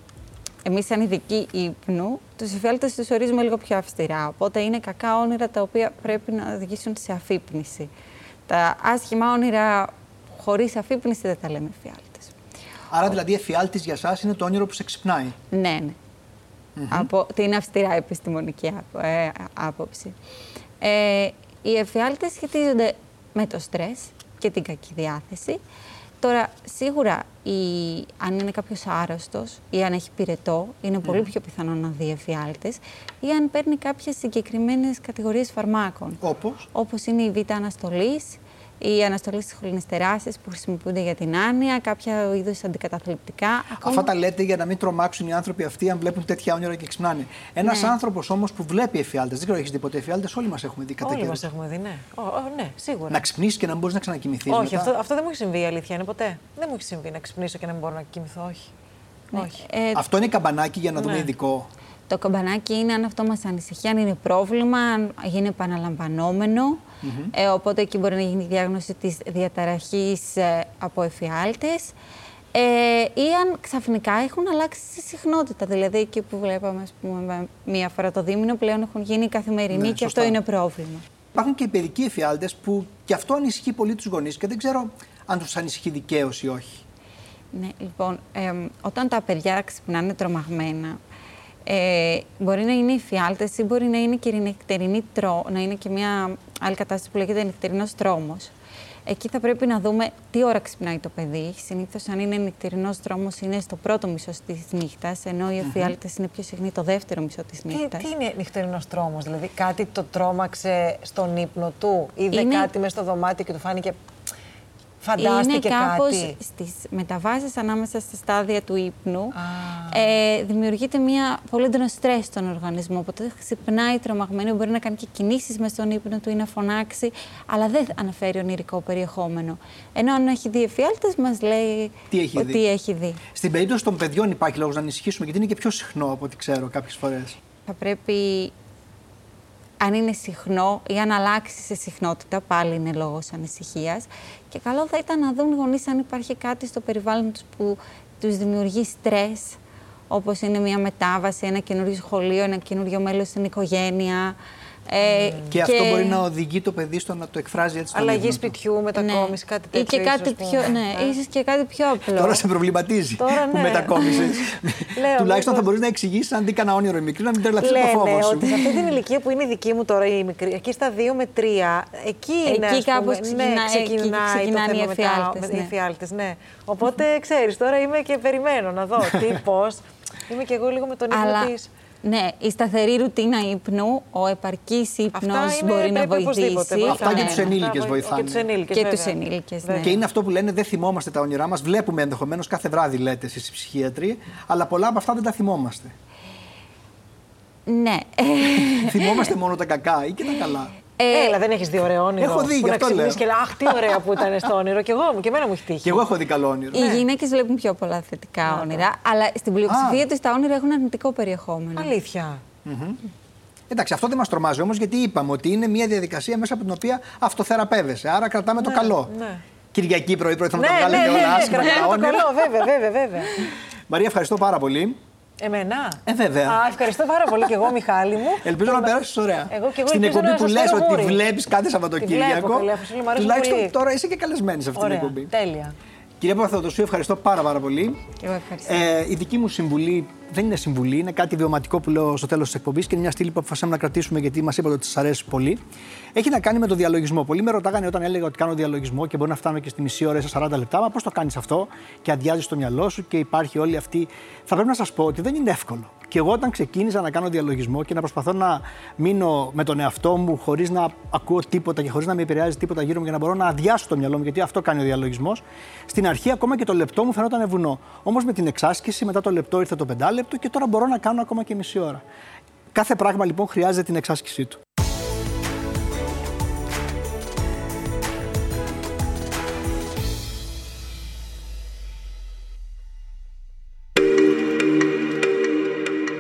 Speaker 4: εμείς σαν ειδικοί ύπνου, τους εφιάλτες τους ορίζουμε λίγο πιο αυστηρά. Οπότε είναι κακά όνειρα τα οποία πρέπει να οδηγήσουν σε αφύπνιση. Τα άσχημα όνειρα χωρίς αφύπνιση δεν τα λέμε εφιάλτες.
Speaker 1: Άρα δηλαδή εφιάλτης για εσά είναι το όνειρο που σε ξυπνάει.
Speaker 4: Ναι, ναι. Από την αυστηρά επιστημονική άπο- ε, άποψη. Ε, οι εφιάλτες σχετίζονται με το στρες και την κακή διάθεση. Τώρα, σίγουρα, η, αν είναι κάποιος άρρωστος ή αν έχει πυρετό, είναι πολύ πιο πιθανό να δει εφιάλτες ή αν παίρνει κάποιες συγκεκριμένες κατηγορίες φαρμάκων.
Speaker 1: Όπως;
Speaker 4: Όπως είναι η β' αναστολής, η αναστολή στις χολινιστεράσεις που χρησιμοποιούνται για την άνοια, κάποια είδους αντικαταθλιπτικά. ακόμα-
Speaker 1: Αυτά τα λέτε για να μην τρομάξουν οι άνθρωποι αυτοί αν βλέπουν τέτοια όνειρα και ξυπνάνε. Ένας
Speaker 4: Ναι.
Speaker 1: άνθρωπος όμως που βλέπει εφιάλτες, δεν ξέρω, έχεις δει ποτέ εφιάλτες, όλοι μας έχουμε δει κατά
Speaker 2: Όλοι
Speaker 1: καιρούς.
Speaker 2: μας έχουμε δει, ναι. Ο, ο, ναι, σίγουρα.
Speaker 1: Να ξυπνήσεις και να μην μπορείς να ξανακοιμηθείς.
Speaker 2: Όχι, αυτό, αυτό δεν μου έχει συμβεί η αλήθεια είναι ποτέ. Δεν μου έχει συμβεί να ξυπνήσω και να μην μπορώ να κοιμηθώ. Όχι.
Speaker 4: Ναι,
Speaker 2: Όχι.
Speaker 4: ε,
Speaker 1: Αυτό είναι καμπανάκι για να δούμε
Speaker 2: Ναι.
Speaker 1: ειδικό.
Speaker 4: Το καμπανάκι είναι αν αυτό μας ανησυχεί, αν είναι πρόβλημα, αν γίνει επαναλαμβανόμενο. Ε, οπότε εκεί μπορεί να γίνει η διάγνωση της διαταραχής ε, από εφιάλτες. Ε, ή αν ξαφνικά έχουν αλλάξει στη συχνότητα. Δηλαδή εκεί που βλέπαμε ας πούμε, μία φορά το δίμηνο πλέον έχουν γίνει καθημερινή
Speaker 1: Ναι,
Speaker 4: και
Speaker 1: σωστά.
Speaker 4: αυτό είναι πρόβλημα.
Speaker 1: Υπάρχουν και οι παιδικοί εφιάλτες που και αυτό ανησυχεί πολύ τους γονείς και δεν ξέρω αν τους ανησυχεί δικαίως ή όχι.
Speaker 4: Ναι, λοιπόν, εμ, όταν τα παιδιά ξυπνάνε τρομαγμένα, ε, μπορεί να είναι υφιάλτες ή μπορεί να είναι και η νυχτερινή τρό, να είναι και μια άλλη κατάσταση που λέγεται νυχτερινός τρόμος. Εκεί θα πρέπει να δούμε τι ώρα ξυπνάει το παιδί. Συνήθως, αν είναι νυχτερινός τρόμος, είναι στο πρώτο μισό της νύχτας, ενώ οι εφιάλτε είναι πιο συχνοί το δεύτερο μισό της
Speaker 2: Τι,
Speaker 4: νύχτας.
Speaker 2: τι είναι νυχτερινός τρόμος, δηλαδή κάτι το τρόμαξε στον ύπνο του, είδε
Speaker 4: Είναι-
Speaker 2: κάτι μέσα στο δωμάτιο και του φάνηκε. Φαντάστηκε
Speaker 4: είναι κάπως
Speaker 2: κάτι.
Speaker 4: στις μεταβάσεις ανάμεσα στα στάδια του ύπνου
Speaker 2: Α.
Speaker 4: ε, δημιουργείται μια πολύ έντονο στρες στον οργανισμό. Οπότε ξυπνάει τρομαγμένο, μπορεί να κάνει και κινήσεις μέσα στον ύπνο του ή να φωνάξει, αλλά δεν αναφέρει ονειρικό περιεχόμενο. Ενώ αν έχει δει εφιάλτες μας λέει
Speaker 1: Τι έχει
Speaker 4: ότι
Speaker 1: δει.
Speaker 4: έχει δει.
Speaker 1: Στην περίπτωση των παιδιών υπάρχει λόγος να ανησυχήσουμε γιατί είναι και πιο συχνό από ό,τι ξέρω κάποιες φορές.
Speaker 4: Θα πρέπει, αν είναι συχνό ή αν αλλάξει σε συχνότητα, πάλι είναι λόγος ανησυχίας. Και καλό θα ήταν να δουν οι γονείς αν υπάρχει κάτι στο περιβάλλον τους που τους δημιουργεί στρες, όπως είναι μια μετάβαση, ένα καινούριο σχολείο, ένα καινούριο μέλος στην οικογένεια. Ε,
Speaker 1: Και, αυτό μπορεί να οδηγεί το παιδί στο να το εκφράζει έτσι στον
Speaker 2: Αλλαγή
Speaker 1: ύπνο του.
Speaker 2: σπιτιού, μετακόμιση, κάτι
Speaker 4: Ναι. Ή
Speaker 2: τέτοιο.
Speaker 4: και κάτι
Speaker 2: ίσως,
Speaker 4: πιο,
Speaker 2: που-
Speaker 4: ναι, ίσως και κάτι πιο απλό.
Speaker 1: Τώρα σε προβληματίζει
Speaker 2: Τώρα
Speaker 1: που
Speaker 2: ναι.
Speaker 1: μετακόμισες. *laughs*
Speaker 2: Λέω,
Speaker 1: Τουλάχιστον θα
Speaker 2: μήπως-
Speaker 1: μπορείς να εξηγήσεις αν δει κανένα όνειρο η μικρή, να μην τρελαθείς το φόβο
Speaker 2: Λένε
Speaker 1: σου.
Speaker 2: ότι σε αυτή την ηλικία που είναι η δική μου τώρα η μικρή, εκεί στα 2 με 3, εκεί είναι.
Speaker 4: Εκεί
Speaker 2: ας πούμε,
Speaker 4: κάπως
Speaker 2: ναι,
Speaker 4: ξεκινά- εκεί
Speaker 2: ξεκινάει
Speaker 4: ξεκινάνε
Speaker 2: το
Speaker 4: οι
Speaker 2: θέμα με τα-
Speaker 4: εφιάλτες,
Speaker 2: με-
Speaker 4: ναι.
Speaker 2: οι εφιάλτες, ναι. Οπότε ξέρεις, τώρα είμαι και περιμένω να δω τι, *laughs* πώς. Είμαι και εγώ λίγο με τον ύπνο
Speaker 4: Αλλά,
Speaker 2: της.
Speaker 4: Ναι, η σταθερή ρουτίνα ύπνου, ο επαρκής ύπνος
Speaker 2: Αυτά είναι-
Speaker 4: μπορεί να
Speaker 2: πρέπει οπωσδήποτε,
Speaker 4: βοηθήσει.
Speaker 2: βοηθάνε.
Speaker 1: Αυτά και τους
Speaker 2: Αυτά
Speaker 1: ενήλικες
Speaker 2: βοη-
Speaker 1: βοηθάνε.
Speaker 2: Και τους ενήλικες.
Speaker 4: Και τους ενήλικες, ναι.
Speaker 1: Και είναι αυτό που λένε δεν θυμόμαστε τα όνειρά μας. Βλέπουμε ενδεχομένως κάθε βράδυ, λέτε εσείς οι ψυχίατροι, αλλά πολλά από αυτά δεν τα θυμόμαστε.
Speaker 4: Ναι.
Speaker 1: θυμόμαστε μόνο τα κακά ή και τα καλά.
Speaker 2: Ε, Έλα, δεν έχεις δει ωραίο όνειρο.
Speaker 1: Έχω δει,
Speaker 2: που
Speaker 1: γι'
Speaker 2: να
Speaker 1: αυτό
Speaker 2: ξυπνείς
Speaker 1: λέω.
Speaker 2: και λέει, Αχ, τι ωραία που ήταν στο όνειρο. Και εγώ και εμένα μου έχει τύχει.
Speaker 1: Και εγώ έχω δει καλό όνειρο.
Speaker 4: Οι γυναίκες βλέπουν πιο πολλά θετικά όνειρα, αλλά στην πλειοψηφία τους τα όνειρα έχουν αρνητικό περιεχόμενο.
Speaker 2: Αλήθεια.
Speaker 1: Εντάξει, αυτό δεν μας τρομάζει όμως, γιατί είπαμε ότι είναι μια διαδικασία μέσα από την οποία αυτοθεραπεύεσαι. Άρα κρατάμε το καλό.
Speaker 2: ναι.
Speaker 1: Κυριακή πρωί-πρωί θα
Speaker 2: Ναι,
Speaker 1: μου τα
Speaker 2: ναι,
Speaker 1: βγάλετε
Speaker 2: ναι,
Speaker 1: όλα
Speaker 2: ναι,
Speaker 1: άσχημα για τα
Speaker 2: κρατάμε το
Speaker 1: όνειρα.
Speaker 2: καλό, βέβαια, βέβαια, βέβαια.
Speaker 1: Μαρία, ευχαριστώ πάρα πολύ.
Speaker 2: Εμένα;
Speaker 1: Ε, βέβαια.
Speaker 2: Α, ευχαριστώ πάρα πολύ και εγώ, Μιχάλη μου.
Speaker 1: Ελπίζω να περάσεις ωραία.
Speaker 2: Εγώ και εγώ
Speaker 1: Στην
Speaker 2: ελπίζω
Speaker 1: εκπομπή
Speaker 2: να
Speaker 1: που
Speaker 2: σας
Speaker 1: λες
Speaker 2: φέρω
Speaker 1: ότι
Speaker 2: γούρι.
Speaker 1: βλέπεις κάθε
Speaker 2: Τη
Speaker 1: Σαββατοκύριακο.
Speaker 2: βλέπω, καλέ, αφού σου λέει, μ' αρέσουν
Speaker 1: Τουλάχιστον
Speaker 2: πολύ.
Speaker 1: τώρα είσαι και καλεσμένης σε αυτή την
Speaker 2: Ωραία,
Speaker 1: εκπομπή.
Speaker 2: τέλεια.
Speaker 1: Κυρία Παπαθεοδοσίου, ευχαριστώ πάρα, πάρα πολύ.
Speaker 4: Και εγώ ευχαριστώ.
Speaker 1: Ε, η δική μου συμβουλή δεν είναι συμβουλή, είναι κάτι βιωματικό που λέω στο τέλος της εκπομπής και είναι μια στήλη που αποφασίσαμε να κρατήσουμε γιατί μας είπατε ότι σας αρέσει πολύ. Έχει να κάνει με το διαλογισμό. Πολλοί με ρωτάγανε όταν έλεγα ότι κάνω διαλογισμό και μπορεί να φτάνω και στη μισή ώρα ή σε 40 λεπτά. Μα πώς το κάνεις αυτό και αδειάζεις το μυαλό σου και υπάρχει όλη αυτή. Θα πρέπει να σας πω ότι δεν είναι εύκολο. Και εγώ όταν ξεκίνησα να κάνω διαλογισμό και να προσπαθώ να μείνω με τον εαυτό μου χωρίς να ακούω τίποτα και χωρίς να με επηρεάζει τίποτα γύρω μου για να μπορώ να αδειάσω το μυαλό μου, γιατί αυτό κάνει ο διαλογισμός. Στην αρχή ακόμα και το λεπτό μου φαινόταν βουνό. Όμως με την εξάσκηση, μετά το λεπτό ήρθε το πεντάλεπτο και τώρα μπορώ να κάνω ακόμα και μισή ώρα. Κάθε πράγμα λοιπόν χρειάζεται την εξάσκησή του.